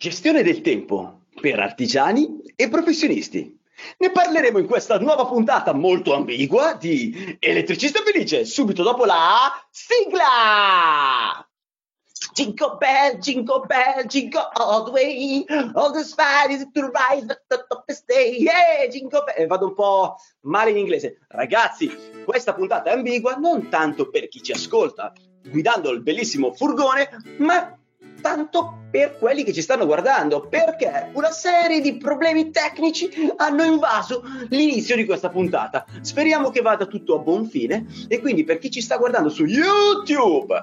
Gestione del tempo per artigiani e professionisti. Ne parleremo in questa nuova puntata molto ambigua di Elettricista Felice, subito dopo la sigla! Jingle bell, jingle bell, jingle all the way, all the spies to ride up the stay, yeah, jingle bell. Vado un po' male in inglese. Ragazzi, questa puntata è ambigua non tanto per chi ci ascolta guidando il bellissimo furgone, ma tanto per quelli che ci stanno guardando, perché una serie di problemi tecnici hanno invaso l'inizio di questa puntata. Speriamo che vada tutto a buon fine e quindi per chi ci sta guardando su YouTube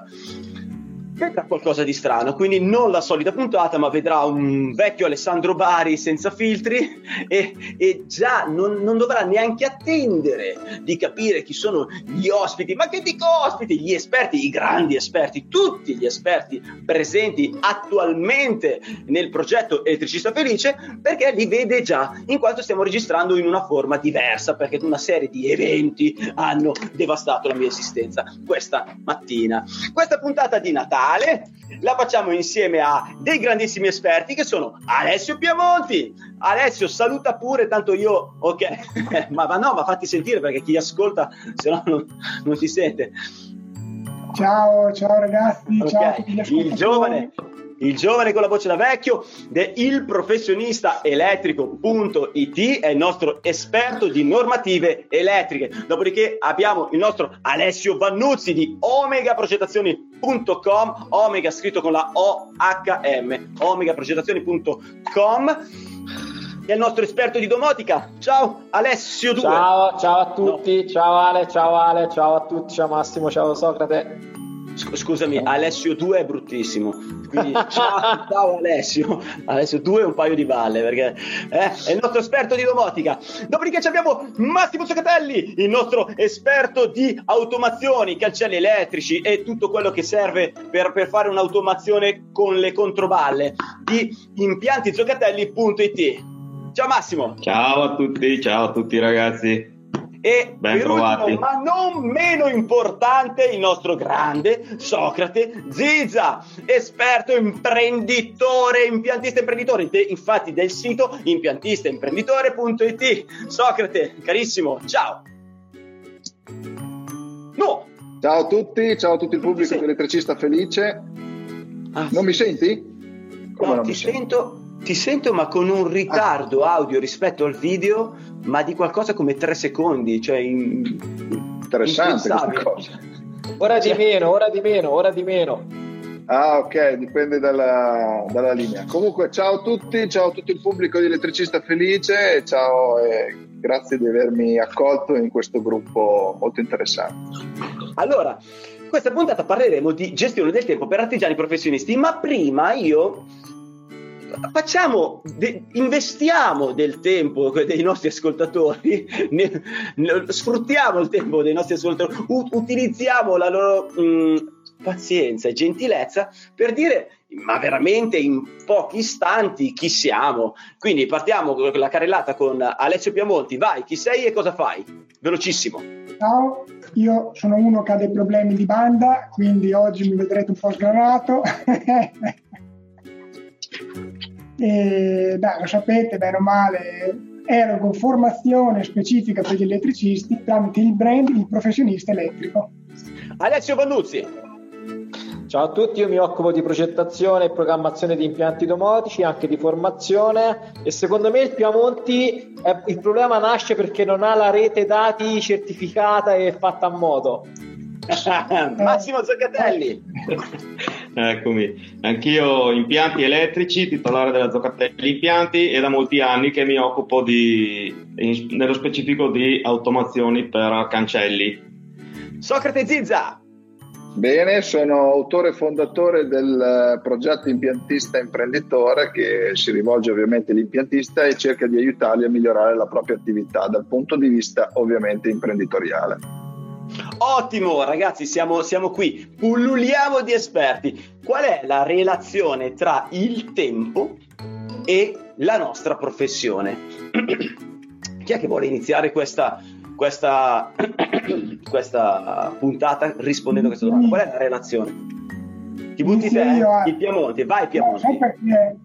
vedrà qualcosa di strano, quindi non la solita puntata, ma vedrà un vecchio Alessandro Bari senza filtri e, e già non, non, dovrà neanche attendere di capire chi sono gli ospiti, ma che dico ospiti, gli esperti, i grandi esperti, tutti gli esperti presenti attualmente nel progetto Elettricista Felice, perché li vede già, in quanto stiamo registrando in una forma diversa, perché una serie di eventi hanno devastato la mia esistenza questa mattina. Questa puntata di Natale musicale la facciamo insieme a dei grandissimi esperti che sono Alessio Piamonti. Alessio, saluta pure, tanto io, ok, ma, ma, no, ma fatti sentire perché chi ascolta se no non, non ti sente. Ciao, ciao ragazzi, okay. ciao a tutti gli Il giovane, il giovane con la voce da vecchio de il professionista elettrico.it è il nostro esperto di normative elettriche. Dopodiché abbiamo il nostro Alessio Vannuzzi di omegaprogettazioni.com, omega scritto con la OHM, omegaprogettazioni.com è il nostro esperto di domotica. Ciao Alessio 2. Ciao, ciao a tutti, no. ciao Ale, ciao Ale, ciao a tutti, ciao Massimo, ciao Socrate. Scusami, Alessio 2 è bruttissimo. Quindi, ciao, ciao, Alessio. Alessio 2 è un paio di balle perché eh, è il nostro esperto di domotica. Dopodiché abbiamo Massimo Zoccatelli, il nostro esperto di automazioni, cancelli elettrici e tutto quello che serve per, per fare un'automazione con le controballe di impiantizoccatelli.it. Ciao Massimo. Ciao a tutti, ciao a tutti ragazzi. E ben trovati. Ultimo, ma non meno importante, il nostro grande Socrate Ziza, esperto imprenditore, impiantista imprenditore, de, infatti del sito impiantistaimprenditore.it. Socrate, carissimo, ciao. No. Ciao a tutti, ciao a tutto il pubblico dell'elettricista felice. Ah, non mi senti? Come no, ti sento ti sento ma con un ritardo audio rispetto al video, ma di qualcosa come tre secondi, cioè in, interessante questa cosa. Ora di cioè, meno, ora di meno, ora di meno. Ah, ok, dipende dalla, dalla, linea. Comunque, ciao a tutti, ciao a tutto il pubblico di Elettricista Felice, ciao e grazie di avermi accolto in questo gruppo molto interessante. Allora, questa puntata parleremo di gestione del tempo per artigiani professionisti, ma prima io facciamo, de, investiamo del tempo dei nostri ascoltatori, ne, ne, sfruttiamo il tempo dei nostri ascoltatori, u, utilizziamo la loro mh, mm, pazienza e gentilezza per dire ma veramente in pochi istanti chi siamo. Quindi partiamo con la carrellata con Alessio Piamonti. Vai, chi sei e cosa fai? Velocissimo. Ciao, io sono uno che ha dei problemi di banda, quindi oggi mi vedrete un po' sgranato. E, beh, lo sapete, bene o male, erogo formazione specifica per gli elettricisti tramite il brand Il Professionista Elettrico. Alessio Vannuzzi. Ciao a tutti, io mi occupo di progettazione e programmazione di impianti domotici, anche di formazione e secondo me il Piamonti, è, il problema nasce perché non ha la rete dati certificata e fatta a modo. Massimo Zoccatelli. Eccomi, anch'io impianti elettrici, titolare della Zoccatelli Impianti e da molti anni che mi occupo di, in, nello specifico di automazioni per cancelli. Socrate Zizza. Bene, sono autore e fondatore del progetto Impiantista Imprenditore che si rivolge ovviamente all'impiantista e cerca di aiutarli a migliorare la propria attività dal punto di vista ovviamente imprenditoriale. Ottimo, ragazzi, siamo, siamo qui, pulluliamo di esperti. Qual è la relazione tra il tempo e la nostra professione? Chi è che vuole iniziare questa, questa, questa puntata rispondendo a questa domanda? Qual è la relazione? Ti butti te, il Piemonte, vai Piemonte. No, perché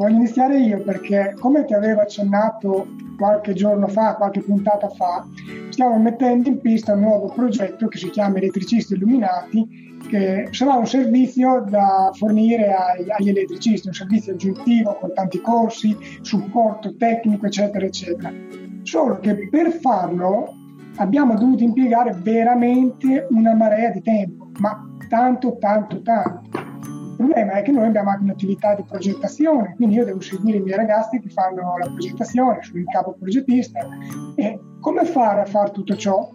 voglio iniziare io perché come ti avevo accennato qualche giorno fa, qualche puntata fa, stiamo mettendo in pista un nuovo progetto che si chiama Elettricisti Illuminati che sarà un servizio da fornire ai, agli elettricisti, un servizio aggiuntivo con tanti corsi, supporto tecnico, eccetera, eccetera. Solo che per farlo abbiamo dovuto impiegare veramente una marea di tempo, ma tanto, tanto, tanto. Problema è che noi abbiamo anche un'attività di progettazione, quindi io devo seguire i miei ragazzi che fanno la progettazione, sono il capo progettista. E come fare a fare tutto ciò?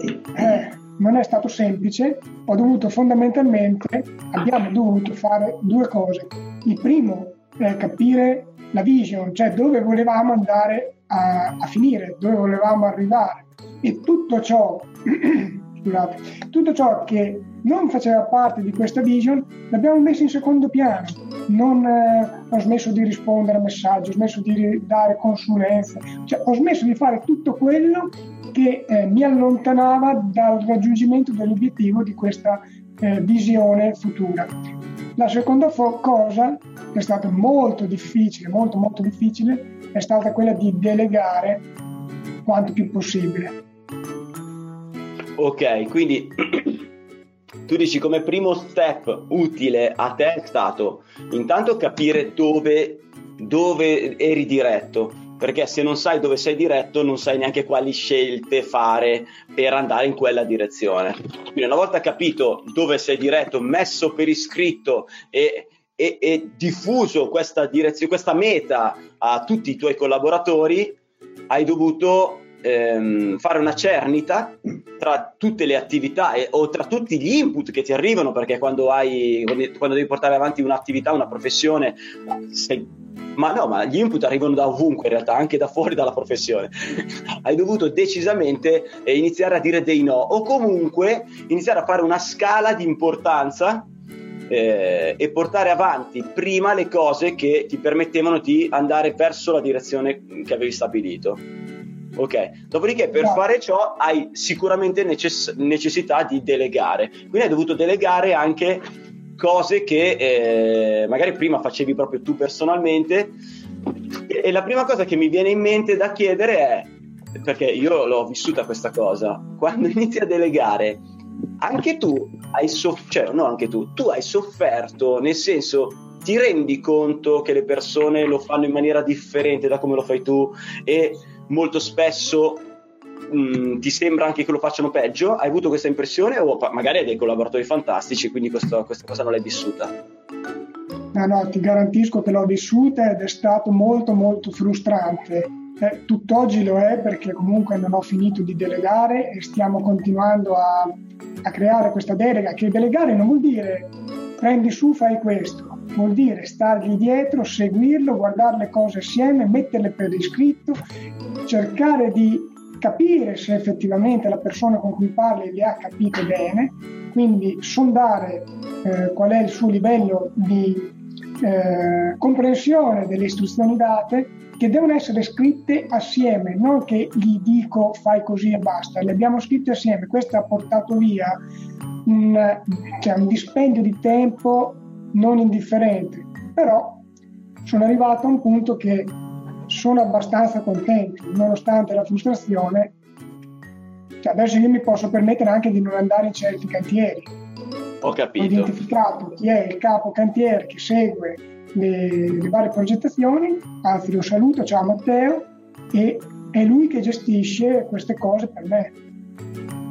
Eh, non è stato semplice, ho dovuto fondamentalmente, abbiamo dovuto fare due cose. Il primo è capire la vision, cioè dove volevamo andare a, a finire, dove volevamo arrivare. E tutto ciò, scusate, tutto ciò che non faceva parte di questa vision l'abbiamo messo in secondo piano. Non eh, ho smesso di rispondere a messaggi, ho smesso di dare consulenze, cioè ho smesso di fare tutto quello che eh, mi allontanava dal raggiungimento dell'obiettivo di questa eh, visione futura. La seconda fo- cosa, che è stata molto difficile, molto molto difficile, è stata quella di delegare quanto più possibile. Ok, quindi tu dici come primo step utile a te è stato intanto capire dove, dove eri diretto, perché se non sai dove sei diretto non sai neanche quali scelte fare per andare in quella direzione. Quindi una volta capito dove sei diretto, messo per iscritto e, e, e diffuso questa, questa meta a tutti i tuoi collaboratori, hai dovuto ehm, fare una cernita tra tutte le attività e, o tra tutti gli input che ti arrivano, perché quando, hai, quando devi portare avanti un'attività, una professione, sei ma no, ma gli input arrivano da ovunque in realtà, anche da fuori dalla professione. Hai dovuto decisamente eh, iniziare a dire dei no o comunque iniziare a fare una scala di importanza eh, e portare avanti prima le cose che ti permettevano di andare verso la direzione che avevi stabilito. Ok, dopodiché per fare ciò hai sicuramente necess- necessità di delegare, quindi hai dovuto delegare anche cose che eh, magari prima facevi proprio tu personalmente. E la prima cosa che mi viene in mente da chiedere è, perché io l'ho vissuta questa cosa, quando inizi a delegare, anche tu hai sofferto, cioè no anche tu, tu hai sofferto, nel senso ti rendi conto che le persone lo fanno in maniera differente da come lo fai tu e molto spesso mh, mm, ti sembra anche che lo facciano peggio? Hai avuto questa impressione o magari hai dei collaboratori fantastici, quindi questo, questa cosa non l'hai vissuta? No, no, ti garantisco che l'ho vissuta ed è stato molto molto frustrante. Eh, tutt'oggi lo è perché comunque non ho finito di delegare e stiamo continuando a, a creare questa delega, che delegare non vuol dire prendi su, fai questo, vuol dire stargli dietro, seguirlo, guardare le cose assieme, metterle per iscritto, cercare di capire se effettivamente la persona con cui parli le ha capite bene, quindi sondare eh, qual è il suo livello di eh, comprensione delle istruzioni date che devono essere scritte assieme, non che gli dico fai così e basta, le abbiamo scritte assieme, questo ha portato via un, cioè un dispendio di tempo non indifferente, però sono arrivato a un punto che sono abbastanza contento, nonostante la frustrazione. Cioè adesso io mi posso permettere anche di non andare in certi cantieri. Ho capito. Ho identificato chi è il capo cantiere che segue le, le varie progettazioni, anzi lo saluto, ciao Matteo, e è lui che gestisce queste cose per me.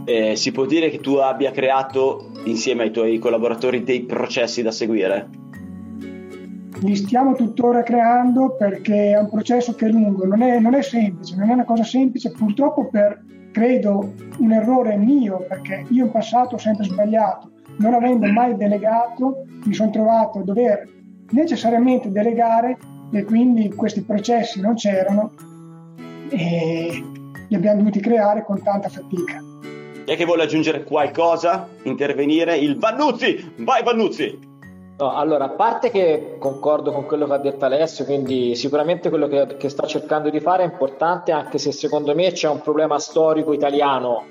Eh, si può dire che tu abbia creato insieme ai tuoi collaboratori dei processi da seguire? Li stiamo tuttora creando perché è un processo che è lungo, non è, non è semplice, non è una cosa semplice, purtroppo per, credo, un errore mio, perché io in passato ho sempre sbagliato, non avendo mai delegato, mi sono trovato a dover necessariamente delegare e quindi questi processi non c'erano e li abbiamo dovuti creare con tanta fatica. E che vuole aggiungere qualcosa? Intervenire? Il Vannuzzi! Vai Vannuzzi! No, allora, a parte che concordo con quello che ha detto Alessio, quindi sicuramente quello che, che, sta cercando di fare è importante, anche se secondo me c'è un problema storico italiano,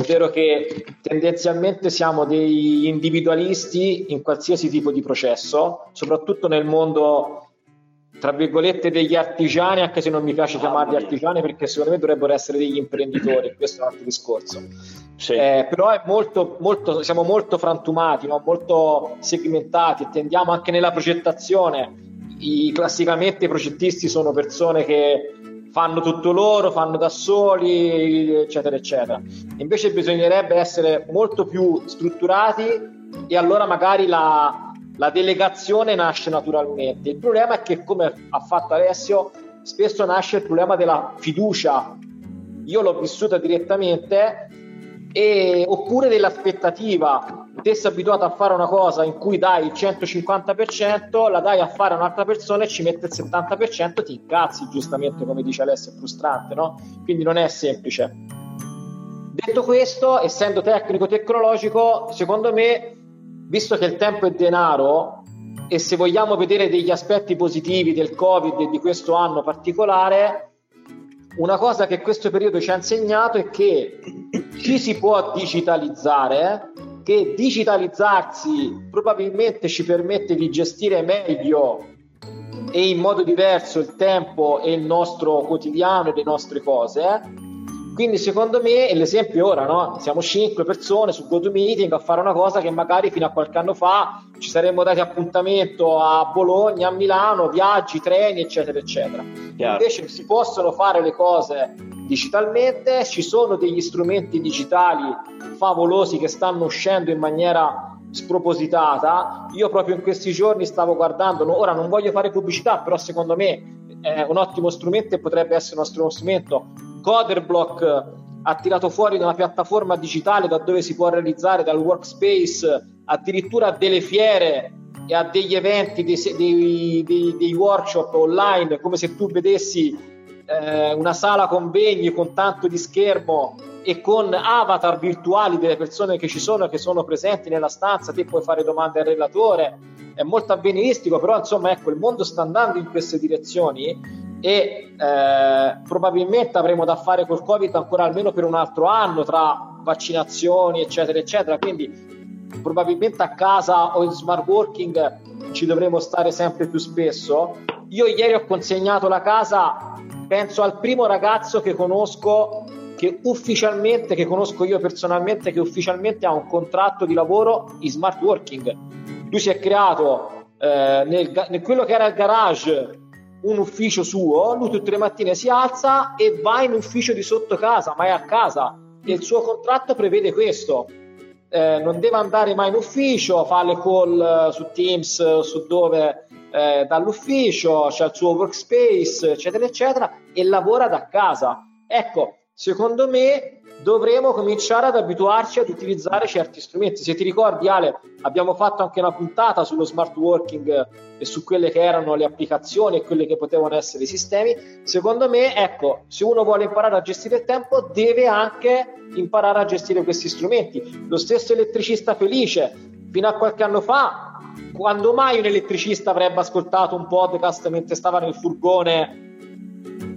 ovvero che tendenzialmente siamo degli individualisti in qualsiasi tipo di processo, soprattutto nel mondo tra virgolette degli artigiani, anche se non mi piace chiamarli artigiani perché secondo me dovrebbero essere degli imprenditori, questo è un altro discorso. Sì. Eh, però molto, molto, siamo molto frantumati, no? molto segmentati, tendiamo anche nella progettazione. I, classicamente i progettisti sono persone che fanno tutto loro, fanno da soli, eccetera, eccetera. Invece bisognerebbe essere molto più strutturati e allora magari la, la delegazione nasce naturalmente. Il problema è che, come ha fatto Alessio, spesso nasce il problema della fiducia. Io l'ho vissuta direttamente, e, oppure dell'aspettativa. Te sei abituato a fare una cosa in cui dai il 150%, la dai a fare a un'altra persona e ci mette il 70%, ti incazzi, giustamente, come dice Alessio, è frustrante, no? Quindi non è semplice. Detto questo, essendo tecnico tecnologico, secondo me visto che il tempo è denaro e se vogliamo vedere degli aspetti positivi del Covid e di questo anno particolare, una cosa che questo periodo ci ha insegnato è che ci si può digitalizzare, che digitalizzarsi probabilmente ci permette di gestire meglio e in modo diverso il tempo e il nostro quotidiano e le nostre cose quindi secondo me l'esempio ora, no? Siamo cinque persone su GoToMeeting a fare una cosa che magari fino a qualche anno fa ci saremmo dati appuntamento a Bologna, a Milano, viaggi, treni, eccetera, eccetera. Chiaro. Invece si possono fare le cose digitalmente, ci sono degli strumenti digitali favolosi che stanno uscendo in maniera spropositata. Io proprio in questi giorni stavo guardando, ora non voglio fare pubblicità, però secondo me è un ottimo strumento e potrebbe essere un nostro strumento. Coderblock ha tirato fuori una piattaforma digitale da dove si può realizzare dal workspace addirittura delle fiere e a degli eventi, dei, dei, dei, dei workshop online, come se tu vedessi eh, una sala convegni con tanto di schermo e con avatar virtuali delle persone che ci sono che sono presenti nella stanza, te puoi fare domande al relatore, è molto avveniristico, però insomma ecco il mondo sta andando in queste direzioni e eh, probabilmente avremo da fare col Covid ancora almeno per un altro anno tra vaccinazioni eccetera eccetera. Quindi probabilmente a casa o in smart working ci dovremo stare sempre più spesso. Io ieri ho consegnato la casa penso al primo ragazzo che conosco che ufficialmente che conosco io personalmente che ufficialmente ha un contratto di lavoro in smart working lui si è creato eh, nel, nel quello che era il garage un ufficio suo, lui tutte le mattine si alza e va in ufficio di sotto casa, ma è a casa e il suo contratto prevede questo. Eh, non deve andare mai in ufficio, fa le call su Teams, su dove eh, dall'ufficio, c'è il suo workspace, eccetera, eccetera, e lavora da casa. Ecco, secondo me dovremo cominciare ad abituarci ad utilizzare certi strumenti. Se ti ricordi, Ale, abbiamo fatto anche una puntata sullo smart working e su quelle che erano le applicazioni e quelle che potevano essere i sistemi. Secondo me, ecco, se uno vuole imparare a gestire il tempo, deve anche imparare a gestire questi strumenti. Lo stesso elettricista felice, fino a qualche anno fa, quando mai un elettricista avrebbe ascoltato un podcast mentre stava nel furgone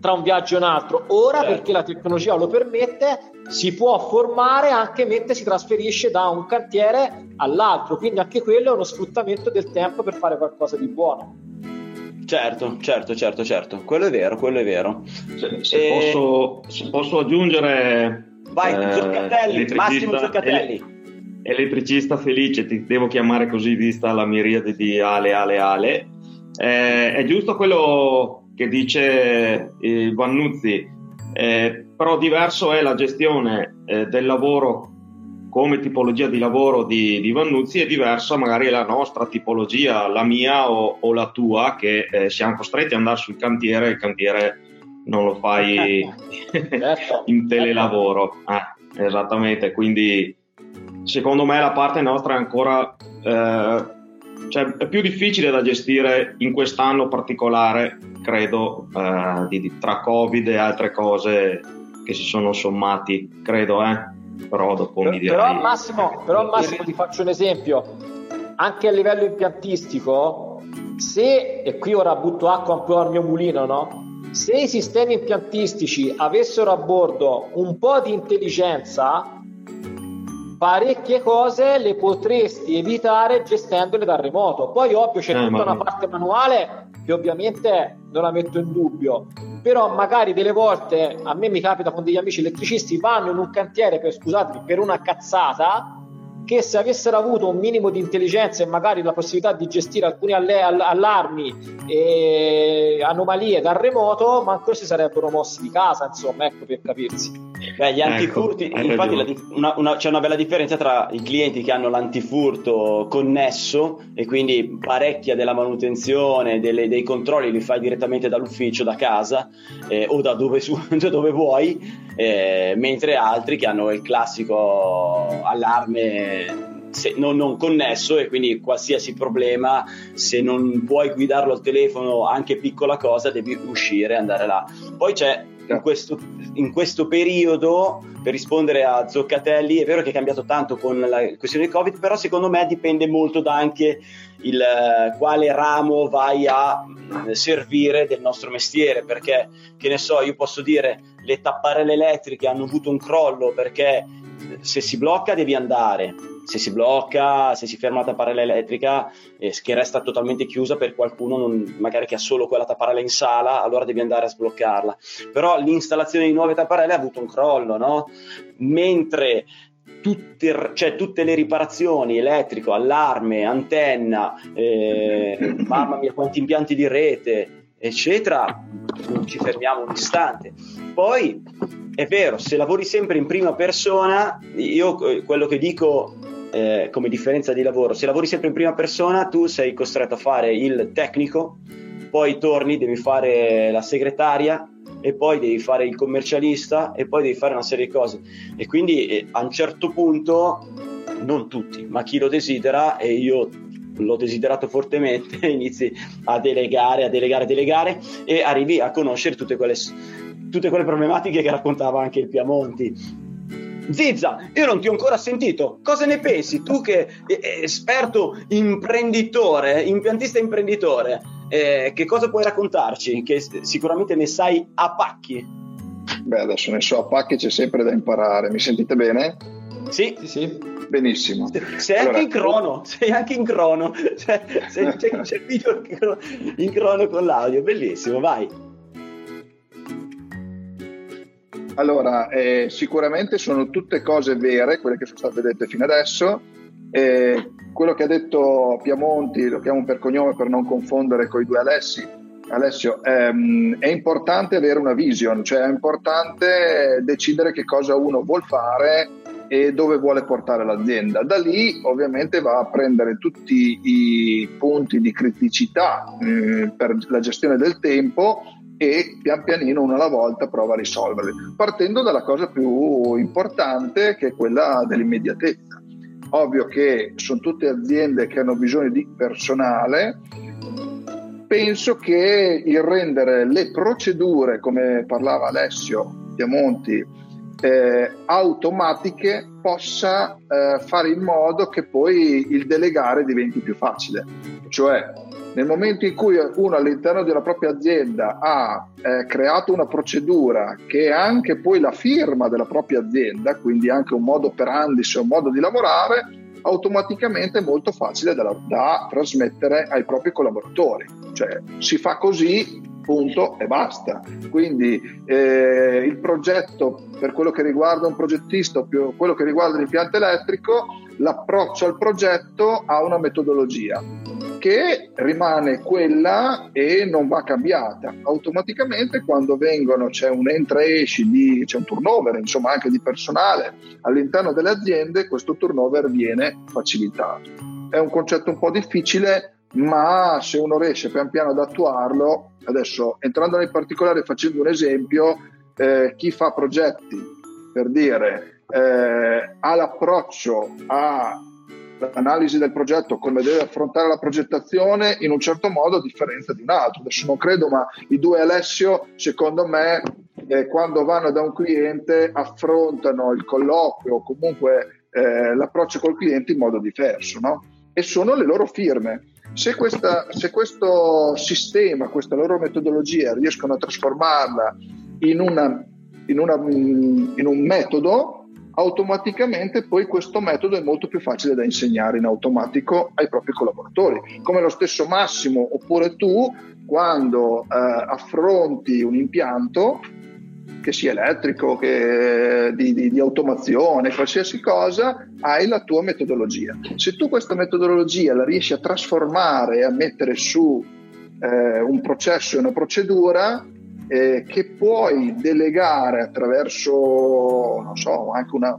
tra un viaggio e un altro. Ora, certo. perché la tecnologia lo permette, si può formare anche mentre si trasferisce da un cantiere all'altro, quindi anche quello è uno sfruttamento del tempo per fare qualcosa di buono. Certo, certo, certo, certo, quello è vero, quello è vero. Se, se, e... posso, se posso, aggiungere... Vai, eh, Zuccatelli, Massimo Zuccatelli. Elettricista felice, ti devo chiamare così vista la miriade di Ale, Ale, Ale. Eh, è giusto quello che dice eh, Vannuzzi, eh, però diverso è la gestione eh, del lavoro come tipologia di lavoro di, di Vannuzzi e diversa magari la nostra tipologia, la mia o, o la tua, che eh, siamo costretti ad andare sul cantiere e il cantiere non lo fai certo. in telelavoro. Ah, esattamente, quindi secondo me la parte nostra è ancora eh, cioè, è più difficile da gestire in quest'anno particolare, credo, eh, di, tra Covid e altre cose che si sono sommati, credo, eh. però dopo però, mi direi... Però Massimo, però Massimo ti faccio un esempio, anche a livello impiantistico, se, e qui ora butto acqua un po' al mio mulino, no? Se i sistemi impiantistici avessero a bordo un po' di intelligenza, parecchie cose le potresti evitare gestendole dal remoto. Poi, ovvio, c'è eh, tutta ma... una parte manuale che ovviamente non la metto in dubbio, però magari delle volte a me mi capita con degli amici elettricisti vanno in un cantiere per scusatemi per una cazzata che se avessero avuto un minimo di intelligenza e magari la possibilità di gestire alcuni alle- allarmi e anomalie dal remoto, manco si sarebbero mossi di casa, insomma, ecco per capirsi. Beh, gli ecco, antifurti, ecco, infatti la, una, una, c'è una bella differenza tra i clienti che hanno l'antifurto connesso e quindi parecchia della manutenzione, delle, dei controlli li fai direttamente dall'ufficio, da casa eh, o da dove, su, da dove vuoi, eh, mentre altri che hanno il classico allarme se, non, non, connesso e quindi qualsiasi problema, se non puoi guidarlo al telefono, anche piccola cosa, devi uscire e andare là. Poi c'è in questo, in questo, periodo, per rispondere a Zoccatelli, è vero che è cambiato tanto con la questione del Covid, però secondo me dipende molto da anche il quale ramo vai a mm, servire del nostro mestiere, perché che ne so, io posso dire le tapparelle elettriche hanno avuto un crollo perché se si blocca devi andare, se si blocca, se si ferma la tapparella elettrica eh, che resta totalmente chiusa per qualcuno non, magari che ha solo quella tapparella in sala, allora devi andare a sbloccarla. Però l'installazione di nuove tapparelle ha avuto un crollo, no? Mentre tutte, cioè, tutte le riparazioni, elettrico, allarme, antenna, eh, mamma mia quanti impianti di rete, eccetera, non ci fermiamo un istante. Poi è vero, se lavori sempre in prima persona, io eh, quello che dico eh, come differenza di lavoro. Se lavori sempre in prima persona, tu sei costretto a fare il tecnico, poi torni, devi fare la segretaria e poi devi fare il commercialista e poi devi fare una serie di cose. E quindi eh, a un certo punto, non tutti, ma chi lo desidera, e io l'ho desiderato fortemente, inizi a delegare, a delegare, a delegare e arrivi a conoscere tutte quelle, tutte quelle problematiche che raccontava anche il Piamonti Zizza, io non ti ho ancora sentito. Cosa ne pensi? Tu che è esperto imprenditore, impiantista imprenditore, eh, che cosa puoi raccontarci? Che sicuramente ne sai a pacchi. Beh, adesso ne so a pacchi, c'è sempre da imparare. Mi sentite bene? Sì, sì, sì. Benissimo. Sei allora, anche in crono, sei anche in crono. Cioè, c'è, c'è il video in crono con l'audio, bellissimo, vai. Allora, eh, sicuramente sono tutte cose vere, quelle che sono state dette fino adesso. Eh, quello che ha detto Piamonti, lo chiamo per cognome per non confondere con i due Alessi, Alessio, ehm, è importante avere una vision, cioè è importante decidere che cosa uno vuole fare e dove vuole portare l'azienda. Da lì ovviamente va a prendere tutti i punti di criticità eh, per la gestione del tempo e pian pianino uno alla volta prova a risolverli, partendo dalla cosa più importante che è quella dell'immediatezza. Ovvio che sono tutte aziende che hanno bisogno di personale, penso che il rendere le procedure, come parlava Alessio Piamonti, eh, automatiche possa eh, fare in modo che poi il delegare diventi più facile. Cioè, nel momento in cui uno all'interno della propria azienda ha eh, creato una procedura che è anche poi la firma della propria azienda, quindi anche un modo operandi, un modo di lavorare, automaticamente è molto facile da, da trasmettere ai propri collaboratori. Cioè si fa così, punto e basta. Quindi eh, il progetto, per quello che riguarda un progettista o più quello che riguarda l'impianto elettrico, l'approccio al progetto ha una metodologia che rimane quella e non va cambiata. Automaticamente quando vengono, c'è un entra e esci, di, c'è un turnover insomma anche di personale all'interno delle aziende, questo turnover viene facilitato. È un concetto un po' difficile, ma se uno riesce pian piano ad attuarlo, adesso entrando nei particolari facendo un esempio, eh, chi fa progetti per dire eh, ha l'approccio a l'analisi del progetto, come deve affrontare la progettazione in un certo modo a differenza di un altro. Adesso non credo, ma i due Alessio, secondo me, eh, quando vanno da un cliente affrontano il colloquio o comunque eh, l'approccio col cliente in modo diverso, no? E sono le loro firme. Se, questa, se questo sistema, questa loro metodologia riescono a trasformarla in, una, in, una, in un metodo, automaticamente poi questo metodo è molto più facile da insegnare in automatico ai propri collaboratori. Come lo stesso Massimo oppure tu quando eh, affronti un impianto che sia elettrico, che di, di, di, automazione, qualsiasi cosa, hai la tua metodologia. Se tu questa metodologia la riesci a trasformare, a mettere su eh, un processo e una procedura, eh, che puoi delegare attraverso, non so, anche una,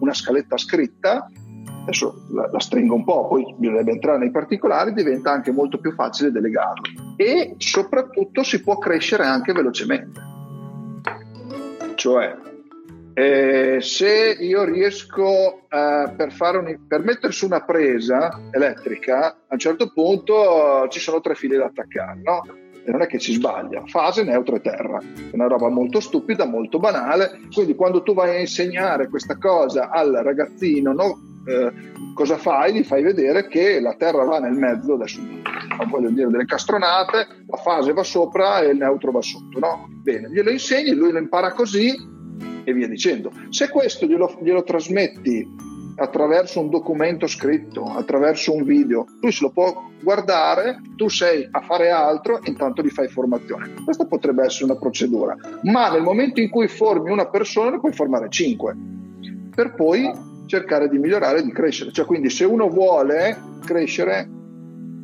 una scaletta scritta, adesso la, la, stringo un po', poi bisognerebbe entrare nei particolari, diventa anche molto più facile delegarlo e soprattutto si può crescere anche velocemente. Cioè, eh, se io riesco eh, per, un, per, mettere su una presa elettrica, a un certo punto uh, ci sono tre fili da attaccare, no? E non è che ci sbaglia, fase, neutro e terra. È una roba molto stupida, molto banale. Quindi quando tu vai a insegnare questa cosa al ragazzino, no? eh, cosa fai? Gli fai vedere che la terra va nel mezzo, adesso voglio dire delle castronate, la fase va sopra e il neutro va sotto, no? Bene, glielo insegni, lui lo impara così e via dicendo. Se questo glielo, glielo trasmetti attraverso un documento scritto, attraverso un video, lui se lo può guardare, tu sei a fare altro, intanto gli fai formazione. Questa potrebbe essere una procedura, ma nel momento in cui formi una persona ne puoi formare cinque, per poi cercare di migliorare e di crescere. Cioè, quindi se uno vuole crescere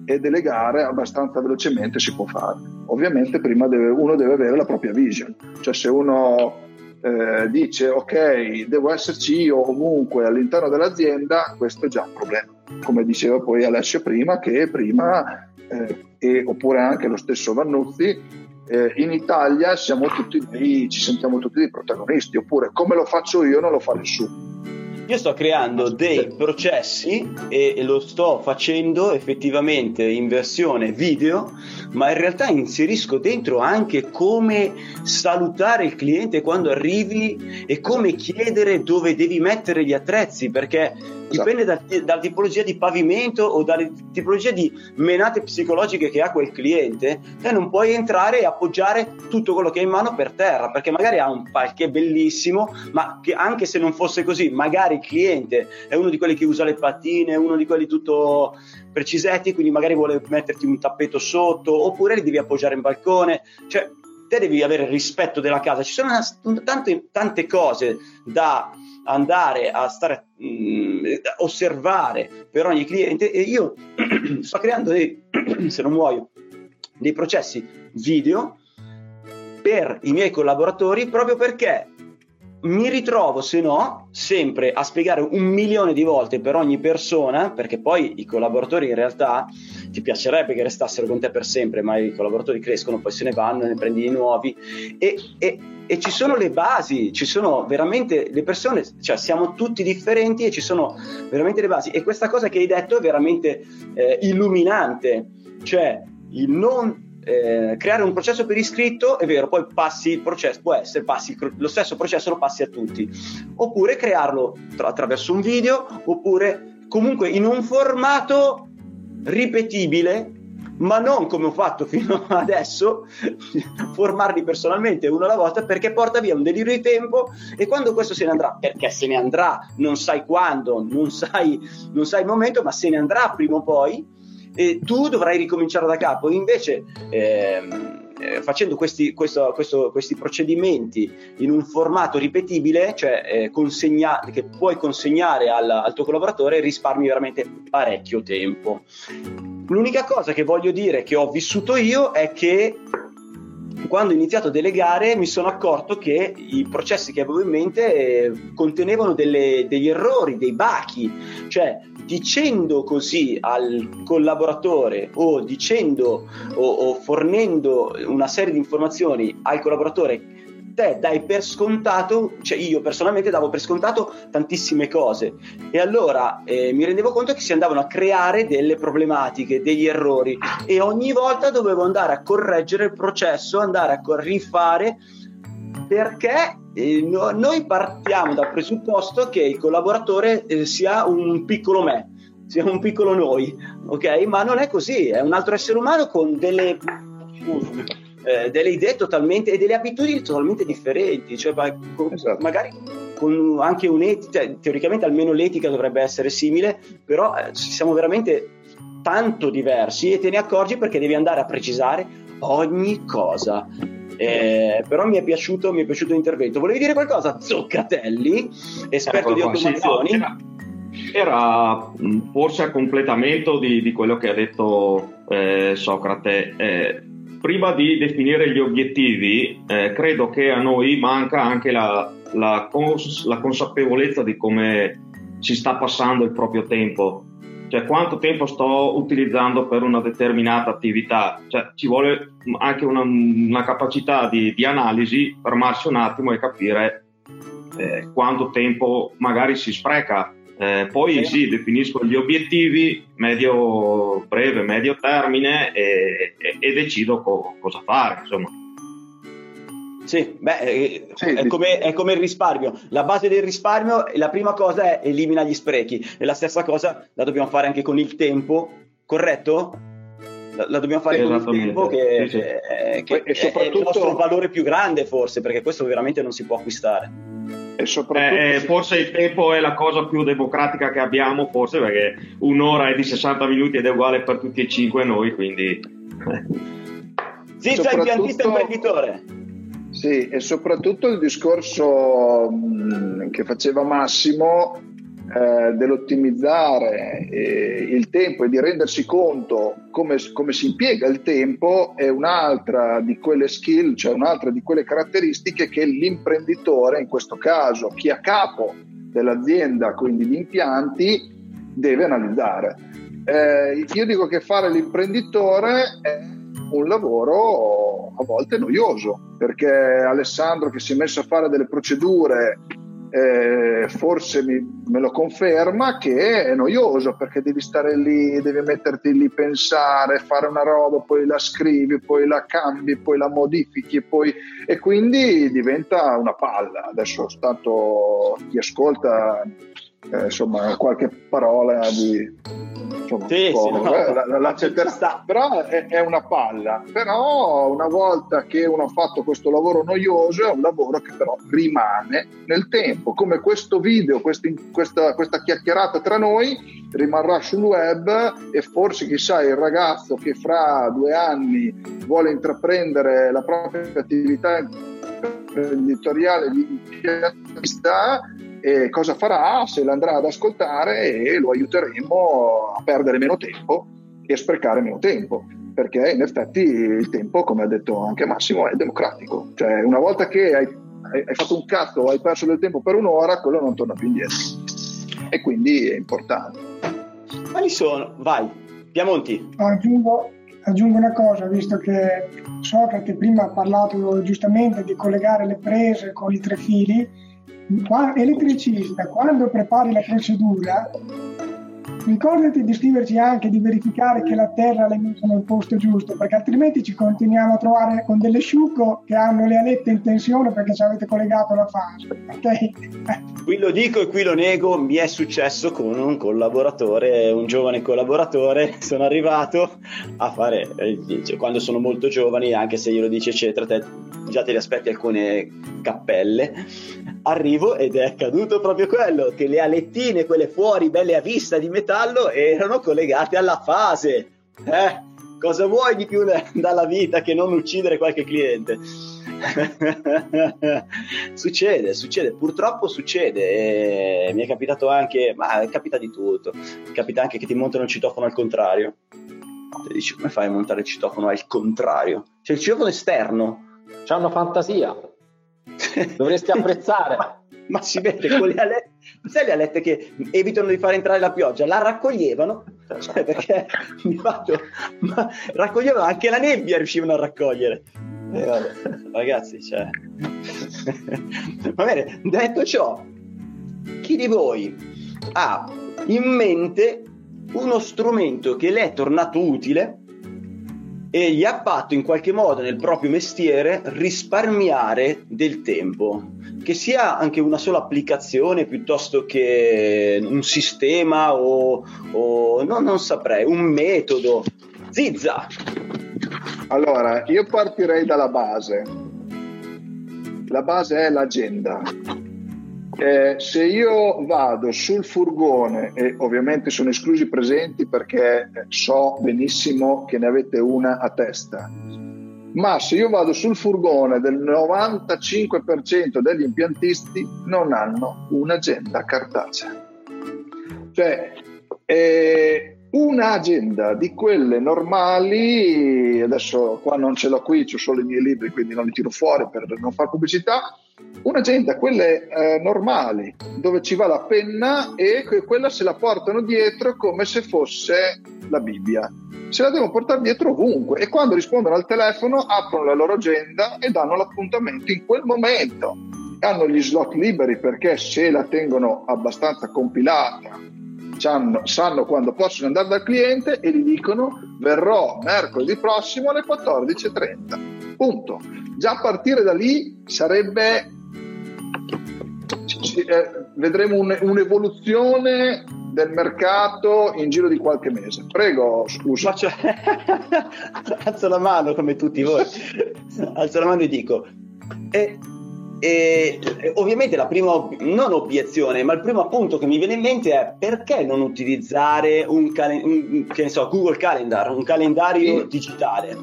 e delegare abbastanza velocemente si può fare. Ovviamente prima deve, uno deve avere la propria vision, cioè se uno eh, dice ok devo esserci io ovunque all'interno dell'azienda, questo è già un problema. Come diceva poi Alessio prima, che prima, eh, e, oppure anche lo stesso Vannuzzi, eh, in Italia siamo tutti dei, ci sentiamo tutti dei protagonisti, oppure come lo faccio io non lo fa nessuno. Io sto creando dei processi e, lo sto facendo effettivamente in versione video, ma in realtà inserisco dentro anche come salutare il cliente quando arrivi e come chiedere dove devi mettere gli attrezzi, perché Esatto. dipende da, dalla tipologia di pavimento o dalla tipologia di menate psicologiche che ha quel cliente, te non puoi entrare e appoggiare tutto quello che hai in mano per terra, perché magari ha un palche bellissimo, ma che anche se non fosse così, magari il cliente è uno di quelli che usa le pattine, è uno di quelli tutto precisetti, quindi magari vuole metterti un tappeto sotto, oppure li devi appoggiare in balcone, cioè te devi avere rispetto della casa. Ci sono tante, tante cose da andare a stare mh, mm, osservare per ogni cliente. E io sto creando dei, se non muoio, dei processi video per i miei collaboratori proprio perché mi ritrovo, se no, sempre a spiegare un milione di volte per ogni persona, perché poi i collaboratori in realtà ti piacerebbe che restassero con te per sempre, ma i collaboratori crescono, poi se ne vanno, ne prendi di nuovi. E, e, e ci sono le basi, ci sono veramente le persone, cioè siamo tutti differenti e ci sono veramente le basi. E questa cosa che hai detto è veramente eh, illuminante, cioè il non eh, creare un processo per iscritto, è vero, poi passi il processo, può essere, passi lo stesso processo lo passi a tutti, oppure crearlo tra, attraverso un video, oppure comunque in un formato ripetibile, ma non come ho fatto fino adesso, formarli personalmente uno alla volta perché porta via un delirio di tempo e quando questo se ne andrà, perché se ne andrà, non sai quando, non sai, non sai il momento, ma se ne andrà prima o poi, e tu dovrai ricominciare da capo. Invece, ehm, eh, facendo questi, questo, questo, questi, procedimenti in un formato ripetibile, cioè eh, consegna, che puoi consegnare al, al, tuo collaboratore, risparmi veramente parecchio tempo. L'unica cosa che voglio dire che ho vissuto io è che quando ho iniziato a delegare mi sono accorto che i processi che avevo in mente eh, contenevano delle, degli errori, dei bachi, cioè dicendo così al collaboratore o dicendo o, o fornendo una serie di informazioni al collaboratore te dai per scontato, cioè io personalmente davo per scontato tantissime cose e allora eh, mi rendevo conto che si andavano a creare delle problematiche, degli errori e ogni volta dovevo andare a correggere il processo, andare a rifare perché eh, no, noi partiamo dal presupposto che il collaboratore eh, sia un piccolo me, sia un piccolo noi, ok? Ma non è così, è un altro essere umano con delle, eh, delle idee totalmente e delle abitudini totalmente differenti, cioè con, esatto. magari con anche un'etica, cioè, teoricamente almeno l'etica dovrebbe essere simile, però eh, siamo veramente tanto diversi e te ne accorgi perché devi andare a precisare ogni cosa. Eh, però mi è, piaciuto, mi è piaciuto l'intervento. Volevi dire qualcosa, Zoccatelli, esperto ecco, di automazioni? Sì, no, era, forse a completamento di, di, quello che ha detto eh, Socrate. Eh, prima di definire gli obiettivi, eh, credo che a noi manca anche la, la, cons- la consapevolezza di come si sta passando il proprio tempo cioè quanto tempo sto utilizzando per una determinata attività, cioè, ci vuole anche una, una capacità di, di, analisi, fermarsi un attimo e capire eh, quanto tempo magari si spreca. Eh, poi sì, definisco gli obiettivi medio breve, medio termine e, e, e decido co- cosa fare. Insomma. Sì, beh, eh, sì, è, come, è, come, il risparmio. La base del risparmio, la prima cosa è elimina gli sprechi e la stessa cosa la dobbiamo fare anche con il tempo, corretto? La, la dobbiamo fare con il tempo che, sì, sì. Che è, soprattutto... è il nostro valore più grande forse, perché questo veramente non si può acquistare. E soprattutto... Eh, forse il tempo è la cosa più democratica che abbiamo, forse perché un'ora è di 60 minuti ed è uguale per tutti e cinque noi, quindi... Sì, sei il piantista imprenditore. Sì, e soprattutto il discorso mh, che faceva Massimo eh, dell'ottimizzare eh, il tempo e di rendersi conto come, come, si impiega il tempo è un'altra di quelle skill, cioè un'altra di quelle caratteristiche che l'imprenditore, in questo caso chi è a capo dell'azienda, quindi di impianti, deve analizzare. Eh, io dico che fare l'imprenditore è un lavoro a volte noioso, perché Alessandro che si è messo a fare delle procedure eh, forse mi, me lo conferma che è noioso perché devi stare lì, devi metterti lì, pensare, fare una roba, poi la scrivi, poi la cambi, poi la modifichi poi, e quindi diventa una palla. Adesso stato chi ascolta eh, insomma qualche parola di insomma, sì, sì, no, eh, la, la, la però è, è, una palla. Però una volta che uno ha fatto questo lavoro noioso è un lavoro che però rimane nel tempo. Come questo video questi, questa, questa chiacchierata tra noi rimarrà sul web e forse chissà il ragazzo che fra due anni vuole intraprendere la propria attività imprenditoriale di impiantista e cosa farà se l'andrà ad ascoltare e lo aiuteremo a perdere meno tempo e a sprecare meno tempo perché in effetti il tempo come ha detto anche Massimo è democratico. Cioè una volta che hai, hai fatto un cazzo o hai perso del tempo per un'ora quello non torna più indietro. E quindi è importante. Quali sono? vai Piamonti aggiungo, aggiungo una cosa visto che Socrate prima ha parlato giustamente di collegare le prese con i tre fili elettricista, quando prepari la procedura, ricordati di scriverci anche di verificare che la terra l'hai messa nel posto giusto, perché altrimenti ci continuiamo a trovare con delle sciucco che hanno le alette in tensione perché ci avete collegato la fase. Ok? Qui lo dico e qui lo nego, mi è successo con un collaboratore, un giovane collaboratore, sono arrivato a fare, cioè, quando sono molto giovani, anche se glielo dice eccetera, te già te li aspetti alcune cappelle arrivo ed è accaduto proprio quello, che le alettine, quelle fuori belle a vista di metallo, erano collegate alla fase. Eh, cosa vuoi di più dalla vita che non uccidere qualche cliente? succede, succede, purtroppo succede. E mi è capitato anche, ma capita di tutto. Capita anche che ti montano il citofono al contrario. Ti dici, come fai a montare il citofono al contrario? C'è il citofono esterno. C'è una fantasia. Dovresti apprezzare. ma, si vede con le alette, sai le alette che evitano di far entrare la pioggia, la raccoglievano, cioè perché mi fatto, ma raccoglievano anche la nebbia riuscivano a raccogliere. Eh, vabbè, ragazzi, cioè... Va bene, detto ciò, chi di voi ha in mente uno strumento che le è tornato utile e gli ha fatto in qualche modo nel proprio mestiere risparmiare del tempo, che sia anche una sola applicazione piuttosto che un sistema o, o no, non saprei, un metodo. Zizza! Allora, io partirei dalla base. La base è l'agenda eh, se io vado sul furgone, e ovviamente sono esclusi presenti perché so benissimo che ne avete una a testa, ma se io vado sul furgone del 95% degli impiantisti non hanno un'agenda cartacea. Cioè, eh, un'agenda di quelle normali, adesso qua non ce l'ho qui, ho solo i miei libri, quindi non li tiro fuori per non fare pubblicità, un'agenda, quelle eh, normali, dove ci va la penna e quella se la portano dietro come se fosse la Bibbia. Se la devono portare dietro ovunque e quando rispondono al telefono aprono la loro agenda e danno l'appuntamento in quel momento. Hanno gli slot liberi perché se la tengono abbastanza compilata sanno, sanno quando possono andare dal cliente e gli dicono verrò mercoledì prossimo alle 14.30. Punto. Già a partire da lì sarebbe eh, vedremo un, un'evoluzione del mercato in giro di qualche mese. Prego, scusa. Cioè, alzo la mano come tutti voi. alzo la mano e dico. E e, ovviamente la prima, non obiezione, ma il primo appunto che mi viene in mente è perché non utilizzare un, cal- un so, Google Calendar, un calendario sì. digitale?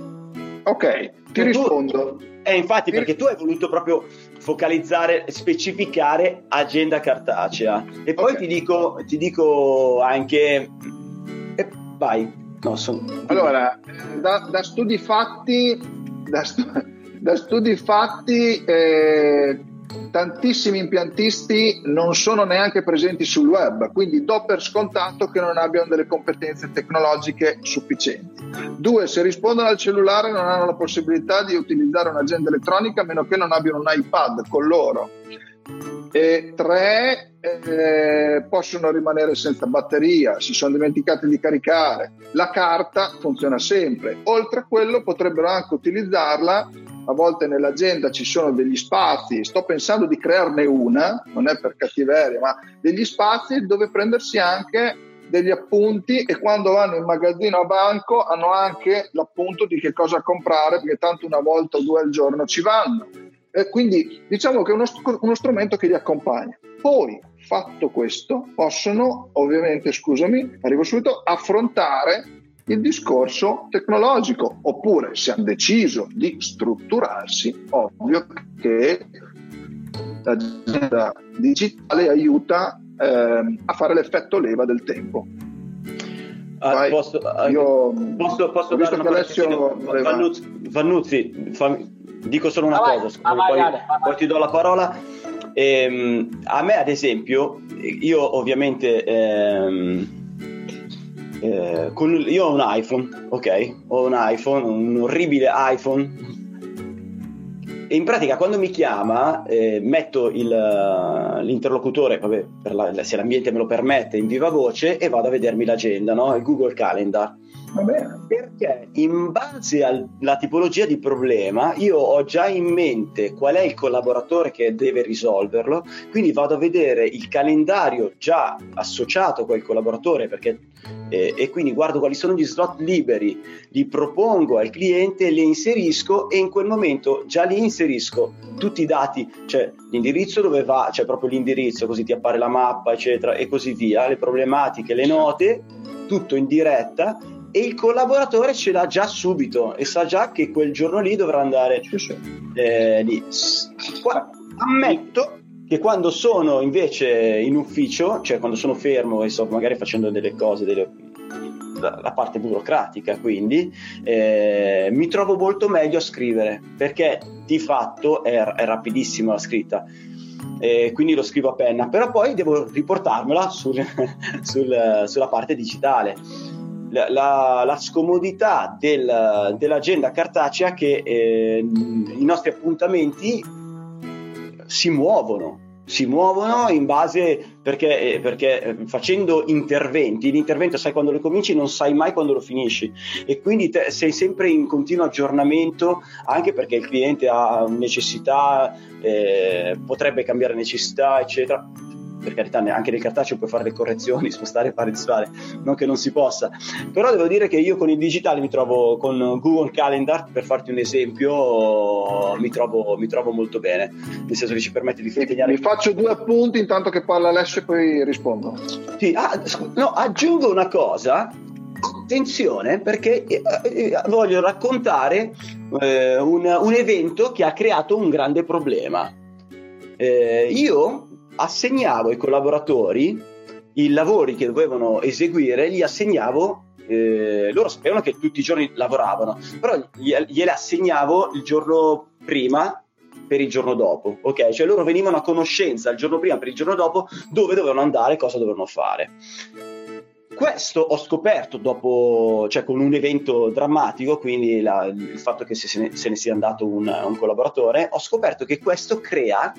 Ok, ti rispondo. Tu, eh, infatti, ti perché tu hai voluto proprio focalizzare, specificare agenda cartacea. E poi okay. ti, dico, ti dico anche... Eh, vai. No, son... Allora, da, da studi fatti... Da stu- da studi fatti, eh, tantissimi impiantisti non sono neanche presenti sul web, quindi do per scontato che non abbiano delle competenze tecnologiche sufficienti. Due, se rispondono al cellulare non hanno la possibilità di utilizzare un'agenda elettronica a meno che non abbiano un iPad con loro. E tre, eh, possono rimanere senza batteria, si sono dimenticati di caricare. La carta funziona sempre. Oltre a quello potrebbero anche utilizzarla a volte nell'agenda ci sono degli spazi, sto pensando di crearne una, non è per cattiveria, ma degli spazi dove prendersi anche degli appunti e quando vanno in magazzino a banco hanno anche l'appunto di che cosa comprare perché tanto una volta o due al giorno ci vanno. E quindi diciamo che è uno, uno strumento che li accompagna. Poi, fatto questo, possono ovviamente, scusami, arrivo subito, affrontare il discorso tecnologico, oppure se hanno deciso di strutturarsi, ovvio che l'agenda digitale aiuta eh, a fare l'effetto leva del tempo. Ah, posso, ah, io posso, posso visto che Alessio voleva... Vannuzzi, Vannuzzi fammi, dico solo una ah, cosa, scusami, vai, poi, vai, poi, ti do la parola. Ehm, a me, ad esempio, io ovviamente ehm, eh, con, io ho un iPhone, ok? Ho un iPhone, un orribile iPhone. E in pratica quando mi chiama eh, metto il, l'interlocutore, vabbè, la, se l'ambiente me lo permette, in viva voce e vado a vedermi l'agenda, no? il Google Calendar. Perché? In base alla tipologia di problema io ho già in mente qual è il collaboratore che deve risolverlo, quindi vado a vedere il calendario già associato a quel collaboratore perché, eh, e quindi guardo quali sono gli slot liberi, li propongo al cliente, li inserisco e in quel momento già li inserisco tutti i dati, cioè l'indirizzo dove va, cioè proprio l'indirizzo, così ti appare la mappa, eccetera, e così via, le problematiche, le note, tutto in diretta e il collaboratore ce l'ha già subito e sa già che quel giorno lì dovrà andare eh, lì. Qua, ammetto che quando sono invece in ufficio, cioè quando sono fermo e sto magari facendo delle cose, delle, la, la, parte burocratica, quindi eh, mi trovo molto meglio a scrivere perché di fatto è, è rapidissima la scritta. Eh, quindi lo scrivo a penna, però poi devo riportarmela sul, sul, sulla parte digitale la, la, la scomodità del, dell'agenda cartacea che eh, i nostri appuntamenti si muovono si muovono in base perché, eh, perché, eh, facendo interventi, l'intervento sai quando lo cominci, non sai mai quando lo finisci. E quindi te, sei sempre in continuo aggiornamento anche perché il cliente ha necessità, eh, potrebbe cambiare necessità, eccetera per carità anche nel cartaceo puoi fare le correzioni, spostare fare disfare, non che non si possa, però devo dire che io con il digitale mi trovo con Google Calendar, per farti un esempio, mi trovo, mi trovo molto bene, nel senso che ci permette di fottegnare. Mi faccio due appunti intanto che parla Alessio e poi rispondo. Sì, ah, no, aggiungo una cosa attenzione perché eh, eh, voglio raccontare eh, un, un, evento che ha creato un grande problema. Eh, io assegnavo ai collaboratori i lavori che dovevano eseguire, li assegnavo eh, loro sapevano che tutti i giorni lavoravano, però gliele assegnavo il giorno prima per il giorno dopo, ok? Cioè loro venivano a conoscenza il giorno prima per il giorno dopo dove dovevano andare, cosa dovevano fare. Questo ho scoperto dopo, cioè con un evento drammatico, quindi la, il fatto che se ne, se ne sia andato un, un collaboratore, ho scoperto che questo crea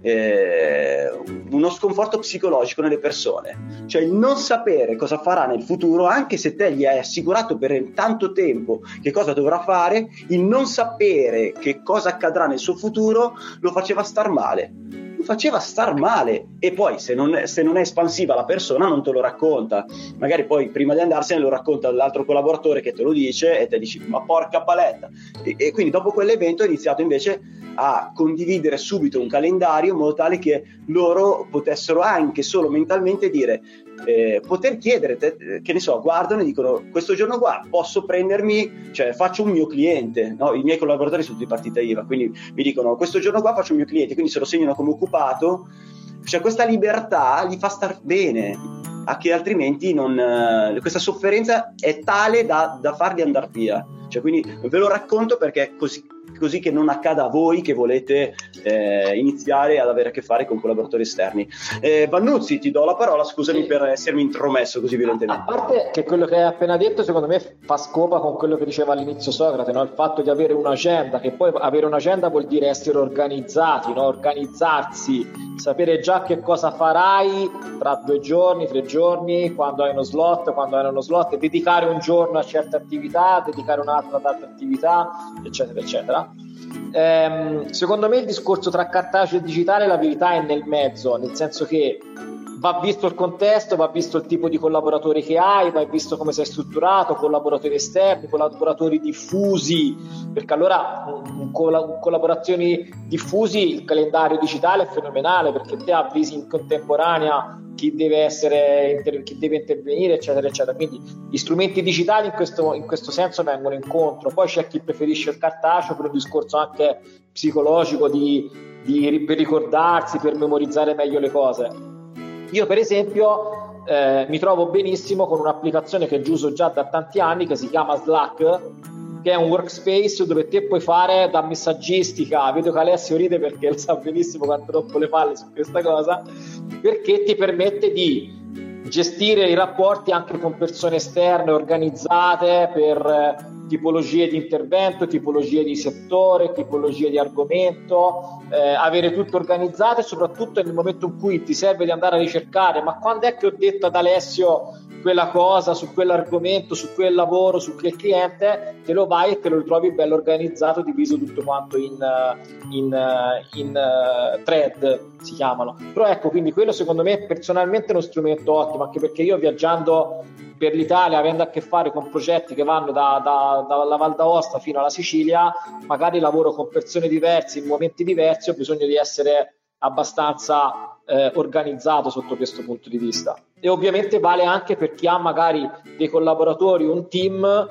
eh, uno sconforto psicologico nelle persone, cioè il non sapere cosa farà nel futuro, anche se te gli hai assicurato per tanto tempo che cosa dovrà fare, il non sapere che cosa accadrà nel suo futuro lo faceva star male. Faceva star male. E poi se non, se non è espansiva la persona non te lo racconta. Magari poi prima di andarsene lo racconta all'altro collaboratore che te lo dice e te dici ma porca paletta. E, e quindi dopo quell'evento ho iniziato invece a condividere subito un calendario in modo tale che loro potessero anche solo mentalmente dire eh, poter chiedere, te, che ne so, guardano e dicono questo giorno qua posso prendermi, cioè faccio un mio cliente, no? i miei collaboratori sono tutti partita IVA, quindi mi dicono questo giorno qua faccio un mio cliente, quindi se lo segnano come occupato, cioè questa libertà li fa star bene, a che altrimenti non, eh, questa sofferenza è tale da, da farli andare via. Cioè, quindi ve lo racconto perché così così che non accada a voi che volete eh, iniziare ad avere a che fare con collaboratori esterni. Eh, Vannuzzi, ti do la parola, scusami per essermi intromesso così violentemente. A parte che quello che hai appena detto, secondo me fa scopa con quello che diceva all'inizio Socrate, no? il fatto di avere un'agenda, che poi avere un'agenda vuol dire essere organizzati, no? organizzarsi, sapere già che cosa farai tra due giorni, tre giorni, quando hai uno slot, quando hai uno slot, dedicare un giorno a certe attività, dedicare un altro ad altre attività, eccetera, eccetera. Ehm, secondo me il discorso tra cartaceo e digitale la verità è nel mezzo, nel senso che va visto il contesto, va visto il tipo di collaboratori che hai, va visto come sei strutturato, collaboratori esterni, collaboratori diffusi, perché allora in collaborazioni diffusi il calendario digitale è fenomenale perché te avvisi in contemporanea chi deve, essere, chi deve intervenire, eccetera, eccetera. Quindi gli strumenti digitali in questo, in questo senso vengono incontro. Poi c'è chi preferisce il cartaceo per un discorso anche psicologico di, di, per ricordarsi, per memorizzare meglio le cose io per esempio eh, mi trovo benissimo con un'applicazione che uso già da tanti anni che si chiama Slack, che è un workspace dove te puoi fare da messaggistica, vedo che Alessio ride perché lo sa benissimo quanto rompo le palle su questa cosa, perché ti permette di gestire i rapporti anche con persone esterne organizzate per tipologie di intervento, tipologie di settore, tipologie di argomento, eh, avere tutto organizzato e soprattutto nel momento in cui ti serve di andare a ricercare, ma quando è che ho detto ad Alessio quella cosa, su quell'argomento, su quel lavoro, su quel cliente, te lo vai e te lo ritrovi bello organizzato, diviso tutto quanto in, in, in uh, thread, si chiamano. Però ecco, quindi quello secondo me personalmente è uno strumento ottimo, anche perché io viaggiando per l'Italia, avendo a che fare con progetti che vanno da, da, dalla Val d'Aosta fino alla Sicilia, magari lavoro con persone diverse in momenti diversi, ho bisogno di essere abbastanza eh, organizzato sotto questo punto di vista. E ovviamente vale anche per chi ha magari dei collaboratori, un team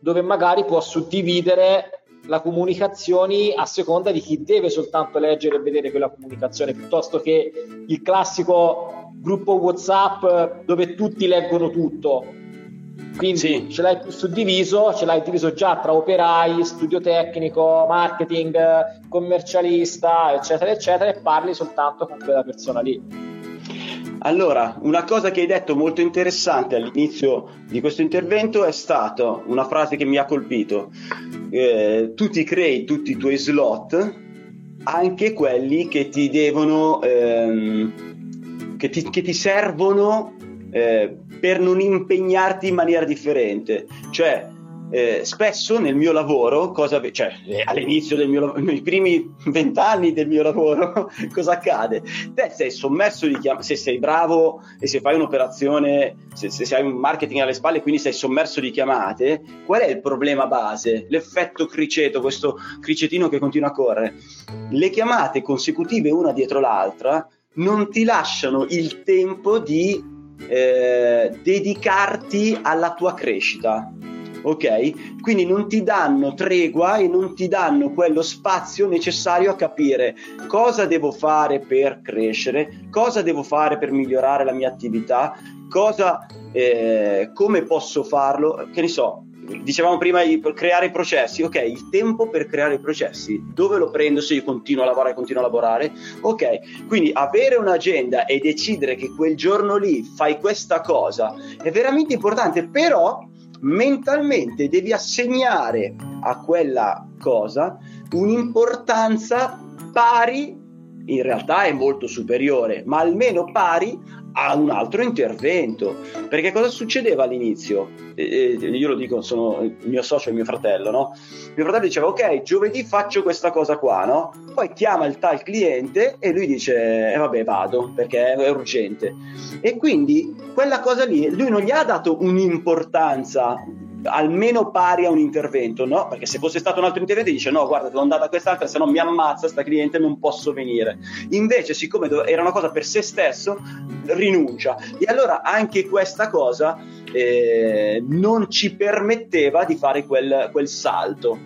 dove magari può suddividere la comunicazione a seconda di chi deve soltanto leggere e vedere quella comunicazione piuttosto che il classico gruppo WhatsApp dove tutti leggono tutto. Quindi sì. ce l'hai più suddiviso, ce l'hai diviso già tra operai, studio tecnico, marketing, commercialista, eccetera, eccetera, e parli soltanto con quella persona lì. Allora, una cosa che hai detto molto interessante all'inizio di questo intervento è stata una frase che mi ha colpito. Eh, tu ti crei tutti i tuoi slot, anche quelli che ti devono ehm, che ti, che ti servono eh, per non impegnarti in maniera differente. Cioè, eh, spesso nel mio lavoro, cosa, cioè eh, all'inizio mio nei primi vent'anni del mio lavoro, cosa accade? Te sei sommerso di chiamate, se sei bravo e se fai un'operazione, se, se hai un marketing alle spalle, quindi sei sommerso di chiamate, qual è il problema base? L'effetto criceto, questo cricetino che continua a correre. Le chiamate consecutive una dietro l'altra non ti lasciano il tempo di eh, dedicarti alla tua crescita ok? Quindi non ti danno tregua e non ti danno quello spazio necessario a capire cosa devo fare per crescere, cosa devo fare per migliorare la mia attività, cosa, eh, come posso farlo, che ne so, dicevamo prima di creare i processi, ok, il tempo per creare i processi, dove lo prendo se io continuo a lavorare, continuo a lavorare? Ok, quindi avere un'agenda e decidere che quel giorno lì fai questa cosa è veramente importante, però mentalmente devi assegnare a quella cosa un'importanza pari, in realtà è molto superiore, ma almeno pari a un altro intervento. Perché cosa succedeva all'inizio? Eh, io lo dico, sono il mio socio e mio fratello, no? Mio fratello diceva, ok, giovedì faccio questa cosa qua, no? Poi chiama il tal cliente e lui dice, eh vabbè vado, perché è urgente. E quindi quella cosa lì, lui non gli ha dato un'importanza almeno pari a un intervento, no? Perché se fosse stato un altro intervento dice no, guarda, devo andare a quest'altra, se no mi ammazza sta cliente, non posso venire. Invece, siccome era una cosa per se stesso, rinuncia. E allora anche questa cosa eh, non ci permetteva di fare quel, quel salto.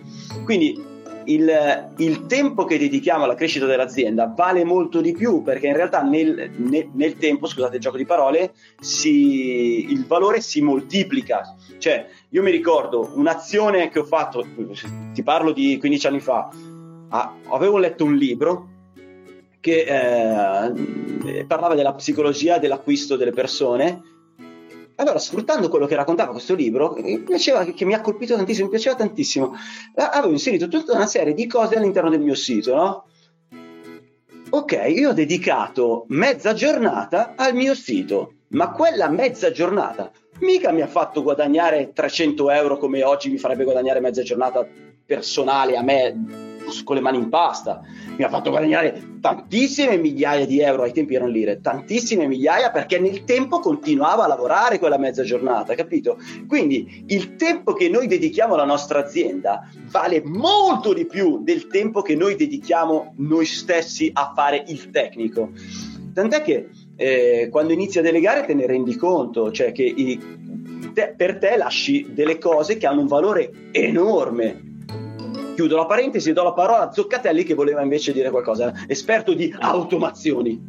Quindi il, il, tempo che dedichiamo alla crescita dell'azienda vale molto di più perché in realtà nel, nel, nel tempo, scusate il gioco di parole, si, il valore si moltiplica. Cioè, io mi ricordo un'azione che ho fatto, ti parlo di 15 anni fa, ah, avevo letto un libro che eh, parlava della psicologia dell'acquisto delle persone. Allora, sfruttando quello che raccontava questo libro, piaceva, che mi ha colpito tantissimo, mi piaceva tantissimo, avevo inserito tutta una serie di cose all'interno del mio sito, no? Ok, io ho dedicato mezza giornata al mio sito, ma quella mezza giornata mica mi ha fatto guadagnare 300 euro come oggi mi farebbe guadagnare mezza giornata personale a me con le mani in pasta. Mi ha fatto guadagnare tantissime migliaia di euro, ai tempi erano lire, tantissime migliaia perché nel tempo continuava a lavorare quella mezza giornata, capito? Quindi il tempo che noi dedichiamo alla nostra azienda vale molto di più del tempo che noi dedichiamo noi stessi a fare il tecnico. Tant'è che eh, quando inizi a delegare te ne rendi conto, cioè che i, te, per te lasci delle cose che hanno un valore enorme. Chiudo la parentesi e do la parola a Zoccatelli che voleva invece dire qualcosa, esperto di automazioni.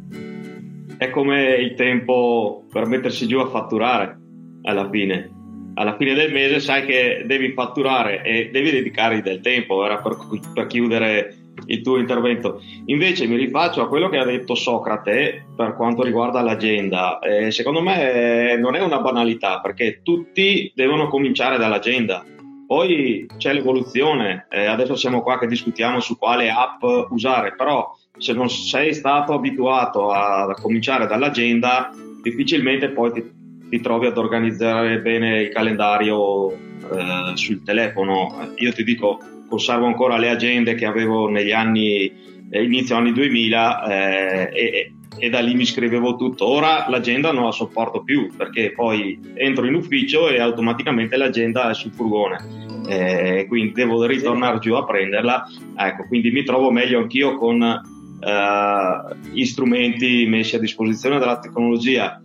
È come il tempo per mettersi giù a fatturare alla fine. Alla fine del mese sai che devi fatturare e devi dedicargli del tempo era per, per chiudere il tuo intervento. Invece mi rifaccio a quello che ha detto Socrate per quanto riguarda l'agenda. Eh, secondo me non è una banalità perché tutti devono cominciare dall'agenda. Poi c'è l'evoluzione, eh, adesso siamo qua che discutiamo su quale app usare, però se non sei stato abituato a, cominciare dall'agenda, difficilmente poi ti, ti, trovi ad organizzare bene il calendario eh, sul telefono. Io ti dico, conservo ancora le agende che avevo negli anni, eh, inizio anni 2000 eh, e, e, da lì mi scrivevo tutto. Ora l'agenda non la sopporto più perché poi entro in ufficio e automaticamente l'agenda è sul furgone. Eh, quindi devo ritornare giù a prenderla. Ecco, quindi mi trovo meglio anch'io con eh, gli strumenti messi a disposizione dalla tecnologia.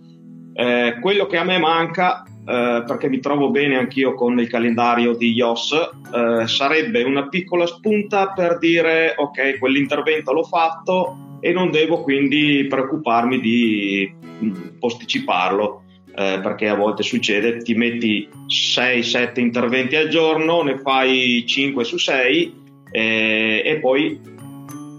Eh, quello che a me manca eh, perché mi trovo bene anch'io con il calendario di iOS, eh, sarebbe una piccola spunta per dire ok, quell'intervento l'ho fatto e non devo quindi preoccuparmi di mm, posticiparlo. Eh, perché a volte succede, ti metti 6-7 interventi al giorno, ne fai 5 su 6 eh, e poi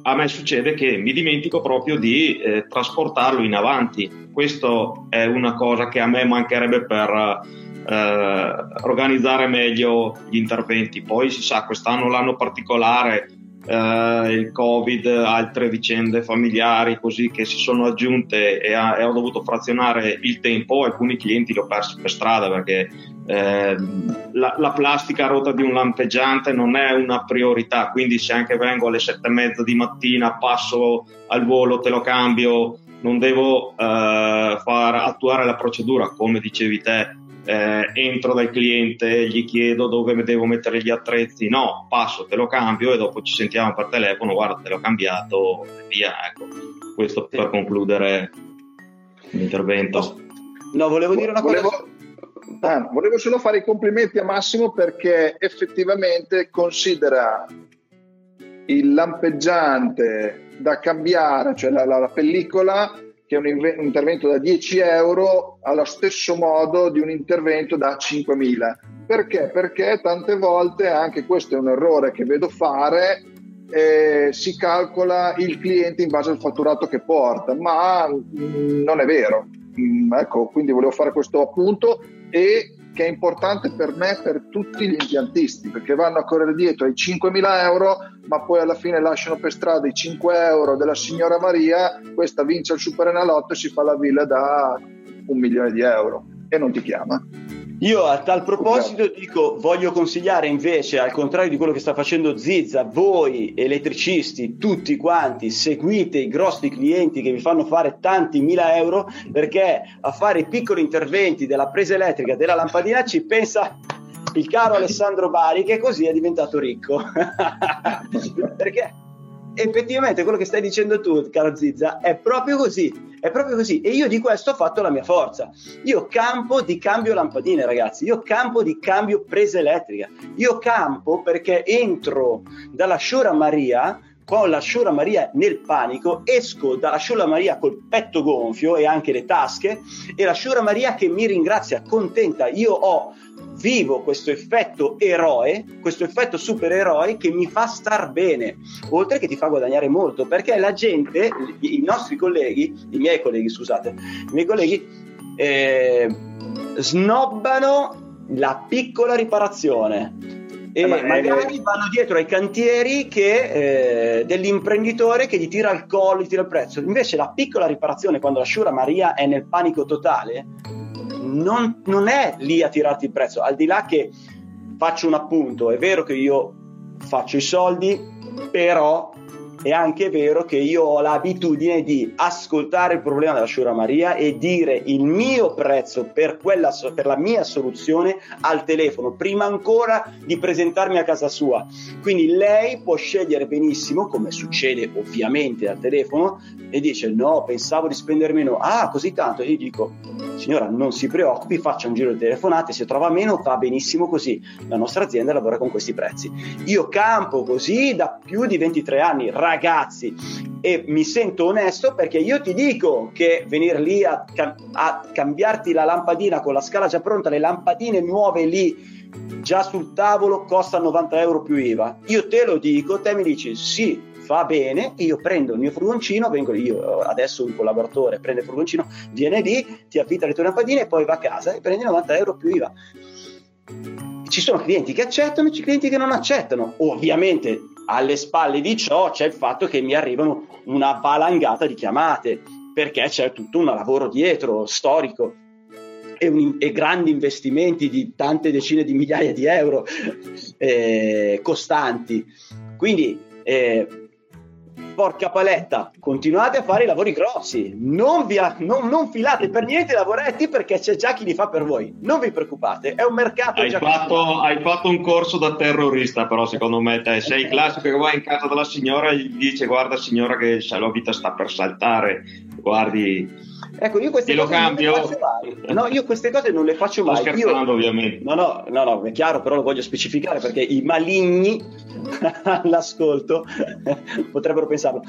a me succede che mi dimentico proprio di eh, trasportarlo in avanti questo è una cosa che a me mancherebbe per eh, organizzare meglio gli interventi. Poi si sa, quest'anno l'anno particolare, eh, il Covid, altre vicende familiari così che si sono aggiunte e, ha, e, ho dovuto frazionare il tempo. Alcuni clienti li ho persi per strada perché eh, la, la, plastica rotta di un lampeggiante non è una priorità, quindi se anche vengo alle sette e mezza di mattina, passo al volo, te lo cambio non devo eh, far attuare la procedura come dicevi te eh, entro dal cliente, gli chiedo dove devo mettere gli attrezzi, no, passo, te lo cambio e dopo ci sentiamo per telefono, guarda, te l'ho cambiato e via, ecco, questo per concludere l'intervento. No, volevo dire una volevo, cosa. Ah, volevo solo fare i complimenti a Massimo perché effettivamente considera il lampeggiante da cambiare, cioè la, la, la pellicola, che è un, intervento da 10 euro, allo stesso modo di un intervento da 5.000. Perché? Perché tante volte, anche questo è un errore che vedo fare, eh, si calcola il cliente in base al fatturato che porta, ma mh, mm, non è vero. Mh, mm, ecco, quindi volevo fare questo appunto e che è importante per me per tutti gli impiantisti perché vanno a correre dietro ai 5.000 euro ma poi alla fine lasciano per strada i 5 euro della signora Maria questa vince il super enalotto e si fa la villa da un milione di euro. E non ti chiama io a tal proposito dico, voglio consigliare invece, al contrario di quello che sta facendo Zizza, voi elettricisti, tutti quanti, seguite i grossi clienti che vi fanno fare tanti mila euro, perché a fare i piccoli interventi della presa elettrica della lampadina ci pensa il caro Alessandro Bari che così è diventato ricco. perché effettivamente quello che stai dicendo tu, caro Zizza, è proprio così. È proprio così. E io di questo ho fatto la mia forza. Io campo di cambio lampadine, ragazzi. Io campo di cambio presa elettrica. Io campo perché entro dalla Sciora Maria con la Sciora Maria nel panico, esco dalla Sciora Maria col petto gonfio e anche le tasche e la Sciora Maria che mi ringrazia contenta. Io ho vivo questo effetto eroe, questo effetto supereroe che mi fa star bene, oltre che ti fa guadagnare molto, perché la gente, i nostri colleghi, i miei colleghi, scusate, i miei colleghi eh, snobbano la piccola riparazione. E eh, magari vanno dietro ai cantieri che, eh, dell'imprenditore che gli tira il collo, gli tira il prezzo. Invece la piccola riparazione, quando la Sciura Maria è nel panico totale, non, non è lì a tirarti il prezzo, al di là che faccio un appunto, è vero che io faccio i soldi, però è anche vero che io ho l'abitudine di ascoltare il problema della Sciura Maria e dire il mio prezzo per, quella, per la mia soluzione al telefono, prima ancora di presentarmi a casa sua. Quindi lei può scegliere benissimo, come succede ovviamente al telefono, e dice no, pensavo di spendere meno, ah così tanto, e io dico signora non si preoccupi, faccia un giro di telefonate, se trova meno va benissimo così, la nostra azienda lavora con questi prezzi. Io campo così da più di 23 anni, ragazzi ragazzi e mi sento onesto perché io ti dico che venire lì a, a cambiarti la lampadina con la scala già pronta, le lampadine nuove lì già sul tavolo costa 90 euro più IVA. Io te lo dico, te mi dici sì, fa bene, io prendo il mio furgoncino, vengo io adesso un collaboratore prende il furgoncino, viene lì, ti affitta le tue lampadine e poi va a casa e prendi 90 euro più IVA. Ci sono clienti che accettano e clienti che non accettano. Ovviamente alle spalle di ciò c'è il fatto che mi arrivano una valangata di chiamate perché c'è tutto un lavoro dietro storico e, un, e grandi investimenti di tante decine di migliaia di euro eh, costanti. Quindi eh, porca paletta, continuate a fare i lavori grossi, non, vi, non, non, filate per niente i lavoretti perché c'è già chi li fa per voi, non vi preoccupate, è un mercato hai già fatto, hai fatto un corso da terrorista però secondo me te. Sei il classico che va in casa della signora e gli dice guarda signora che la vita sta per saltare, guardi Ecco, io queste cose cambio. non. No, io queste cose non le faccio mai. Sto scherzando, io... ovviamente. No, no, no, no, è chiaro, però lo voglio specificare perché i maligni all'ascolto potrebbero pensarlo.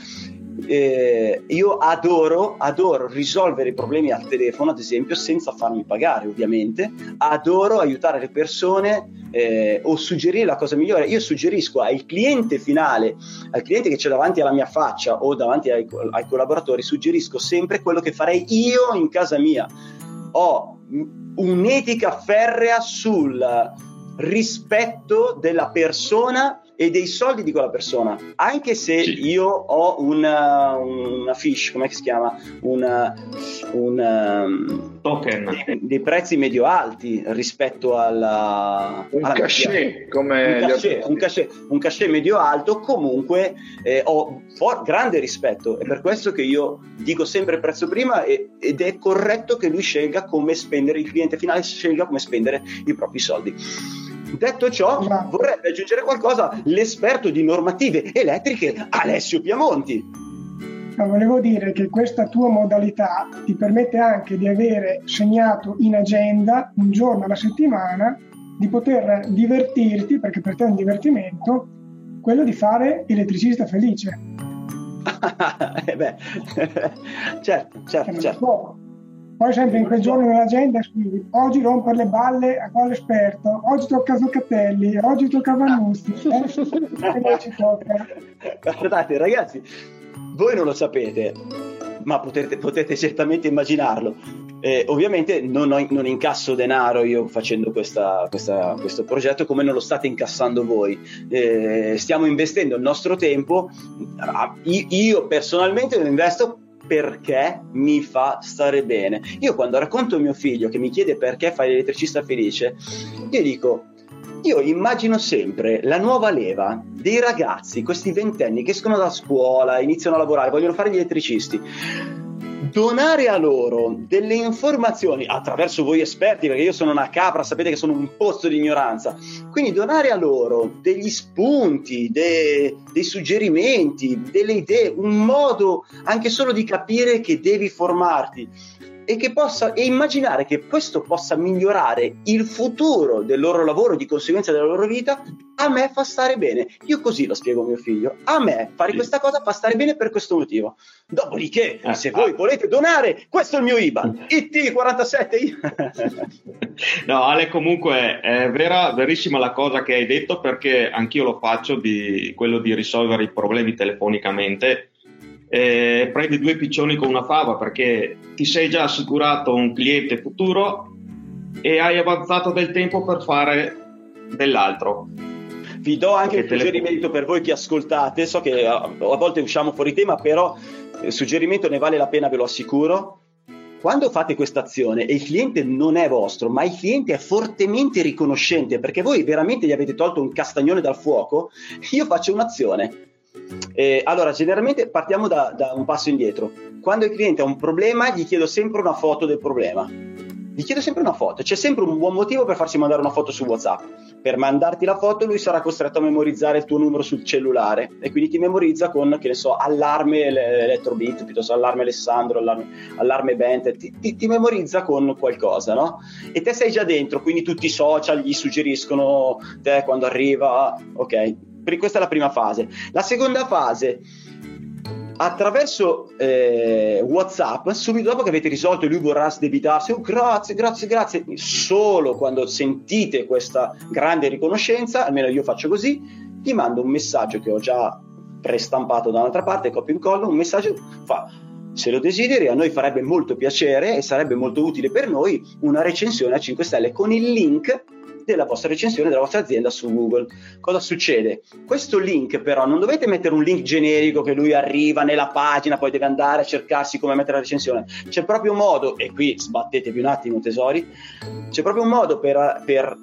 Eh, io adoro, adoro risolvere i problemi al telefono, ad esempio, senza farmi pagare, ovviamente. Adoro aiutare le persone eh, o suggerire la cosa migliore. Io suggerisco al cliente finale, al cliente che c'è davanti alla mia faccia o davanti ai, ai collaboratori, suggerisco sempre quello che farei io in casa mia. Ho un'etica ferrea sul rispetto della persona e dei soldi di quella persona. Anche se sì. io ho una, una fish, come si chiama? Una, una, um, token dei, dei, prezzi medio alti rispetto alla un alla cachet, come un cachet, un, cachet, un cachet medio alto. Comunque eh, ho for- grande rispetto. È per questo che io dico sempre il prezzo prima e, ed è corretto che lui scelga come spendere il cliente finale, scelga come spendere i propri soldi. Detto ciò, vorrebbe aggiungere qualcosa l'esperto di normative elettriche Alessio Piamonti. No, volevo dire che questa tua modalità ti permette anche di avere segnato in agenda un giorno alla settimana di poter divertirti, perché per te è un divertimento, quello di fare elettricista felice. eh beh, certo, certo, certo. Poi sempre in quel giorno nell'agenda scrivi oggi rompere le balle a quale esperto, oggi tocca a Zoccatelli, oggi tocca a Vannuzzi, eh? ci tocca. Guardate ragazzi, voi non lo sapete, ma potete, potete certamente immaginarlo. Eh, ovviamente non, ho, non, incasso denaro io facendo questa, questa, questo progetto come non lo state incassando voi. Eh, stiamo investendo il nostro tempo. Io personalmente lo investo perché mi fa stare bene. Io quando racconto a mio figlio che mi chiede perché fai l'elettricista felice, io dico, io immagino sempre la nuova leva dei ragazzi, questi ventenni che escono da scuola, iniziano a lavorare, vogliono fare gli elettricisti donare a loro delle informazioni attraverso voi esperti, perché io sono una capra, sapete che sono un pozzo di ignoranza, quindi donare a loro degli spunti, de, dei suggerimenti, delle idee, un modo anche solo di capire che devi formarti e, che possa, e immaginare che questo possa migliorare il futuro del loro lavoro, di conseguenza della loro vita, a me fa stare bene. Io così lo spiego a mio figlio. A me fare sì. questa cosa fa stare bene per questo motivo. Dopodiché, eh, se voi ah. volete donare, questo è il mio IBAN. IT47. no, Ale, comunque è vera, verissima la cosa che hai detto perché anch'io lo faccio di quello di risolvere i problemi telefonicamente eh, prendi due piccioni con una fava perché ti sei già assicurato un cliente futuro e hai avanzato del tempo per fare dell'altro. Vi do anche un suggerimento per voi che ascoltate, so che a, a volte usciamo fuori tema, però il suggerimento ne vale la pena, ve lo assicuro. Quando fate questa azione e il cliente non è vostro, ma il cliente è fortemente riconoscente perché voi veramente gli avete tolto un castagnone dal fuoco, io faccio un'azione eh, allora, generalmente partiamo da, da, un passo indietro. Quando il cliente ha un problema, gli chiedo sempre una foto del problema. Gli chiedo sempre una foto. C'è sempre un buon motivo per farsi mandare una foto su WhatsApp. Per mandarti la foto, lui sarà costretto a memorizzare il tuo numero sul cellulare e quindi ti memorizza con, che ne so, allarme Electrobit, piuttosto allarme Alessandro, allarme, allarme Bente. Ti, ti, ti memorizza con qualcosa, no? E te sei già dentro, quindi tutti i social gli suggeriscono te quando arriva, ok questa è la prima fase. La seconda fase, attraverso eh, WhatsApp, subito dopo che avete risolto lui vorrà sdebitarsi, oh, grazie, grazie, grazie, solo quando sentite questa grande riconoscenza, almeno io faccio così, gli mando un messaggio che ho già prestampato da un'altra parte, copio e incollo, un messaggio fa se lo desideri, a noi farebbe molto piacere e sarebbe molto utile per noi una recensione a 5 stelle con il link della vostra recensione della vostra azienda su Google. Cosa succede? Questo link però non dovete mettere un link generico che lui arriva nella pagina, poi deve andare a cercarsi come mettere la recensione. C'è proprio un modo, e qui sbattetevi un attimo tesori, c'è proprio un modo per, per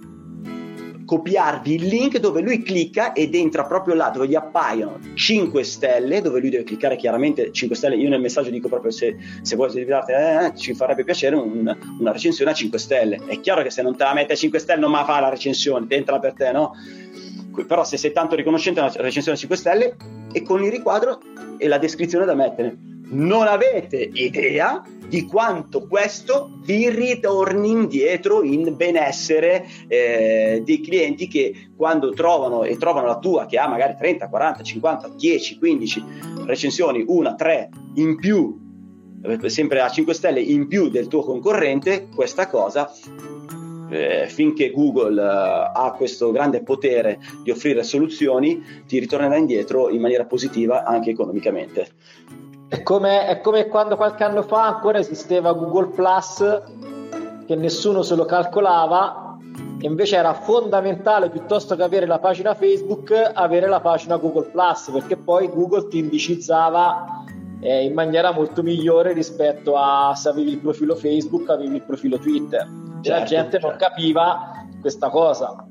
copiarvi il link dove lui clicca ed entra proprio là dove gli appaiono 5 stelle, dove lui deve cliccare chiaramente 5 stelle. Io nel messaggio dico proprio se, se vuoi sederti, eh, eh, ci farebbe piacere un, una recensione a 5 stelle. È chiaro che se non te la mette a 5 stelle non ma fa la recensione, entra per te, no? Però se sei tanto riconoscente una recensione a 5 stelle e con il riquadro e la descrizione da mettere non avete idea di quanto questo vi ritorni indietro in benessere eh, dei clienti che quando trovano e trovano la tua che ha magari 30, 40, 50, 10, 15 recensioni, una, tre in più, eh, sempre a 5 stelle in più del tuo concorrente, questa cosa eh, finché Google eh, ha questo grande potere di offrire soluzioni, ti ritornerà indietro in maniera positiva anche economicamente. È come, è come quando qualche anno fa ancora esisteva Google Plus, che nessuno se lo calcolava, e invece era fondamentale piuttosto che avere la pagina Facebook, avere la pagina Google Plus, perché poi Google ti indicizzava eh, in maniera molto migliore rispetto a se avevi il profilo Facebook, avevi il profilo Twitter. Certo, la gente certo. non capiva questa cosa.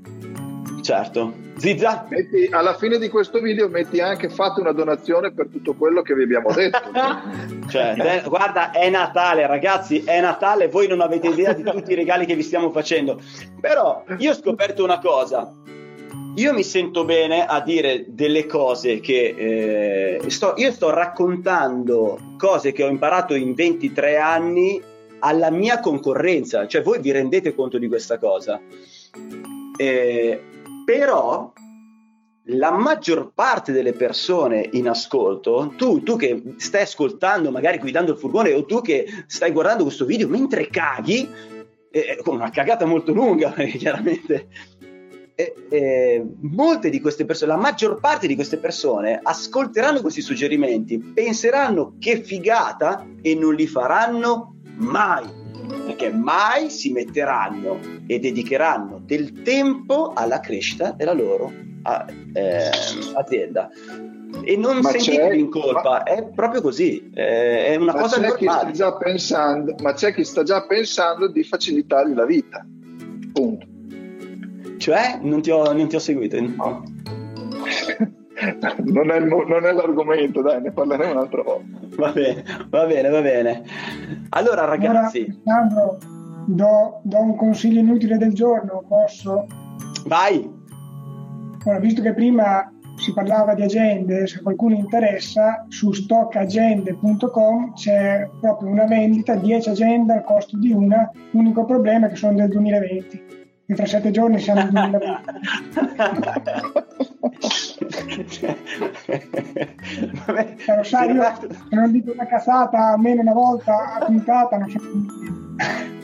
Certo. Zizza? Metti, alla fine di questo video metti anche fate una donazione per tutto quello che vi abbiamo detto. cioè, eh, guarda, è Natale, ragazzi, è Natale, voi non avete idea di tutti i regali che vi stiamo facendo. Però io ho scoperto una cosa. io mi sento bene a dire delle cose che eh, sto, io sto raccontando cose che ho imparato in 23 anni alla mia concorrenza, cioè voi vi rendete conto di questa cosa. Eh, però la maggior parte delle persone in ascolto, tu, tu, che stai ascoltando, magari guidando il furgone, o tu che stai guardando questo video mentre caghi, eh, con una cagata molto lunga, chiaramente. Eh, eh, molte di queste persone, la maggior parte di queste persone ascolteranno questi suggerimenti, penseranno che figata e non li faranno mai perché mai si metteranno e dedicheranno del tempo alla crescita della loro eh, azienda e non ma sentitevi in colpa, ma, è proprio così, eh, è una cosa normale. Pensando, ma c'è chi sta già pensando di facilitargli la vita, punto. Cioè, non ti ho, non ti ho seguito. No. non, è, non, è, l'argomento, dai, ne parleremo un'altra volta. Va bene, va bene, va bene. Allora, ragazzi. Allora, do, do un consiglio inutile del giorno, posso? Vai. Ora, visto che prima si parlava di agende, se qualcuno interessa, su stockagende.com c'è proprio una vendita, 10 agende al costo di una, l'unico problema è che sono del 2020 tra sette giorni siamo nel 2020. Vabbè, Però sai, io non dico una cazzata almeno una volta a puntata, non so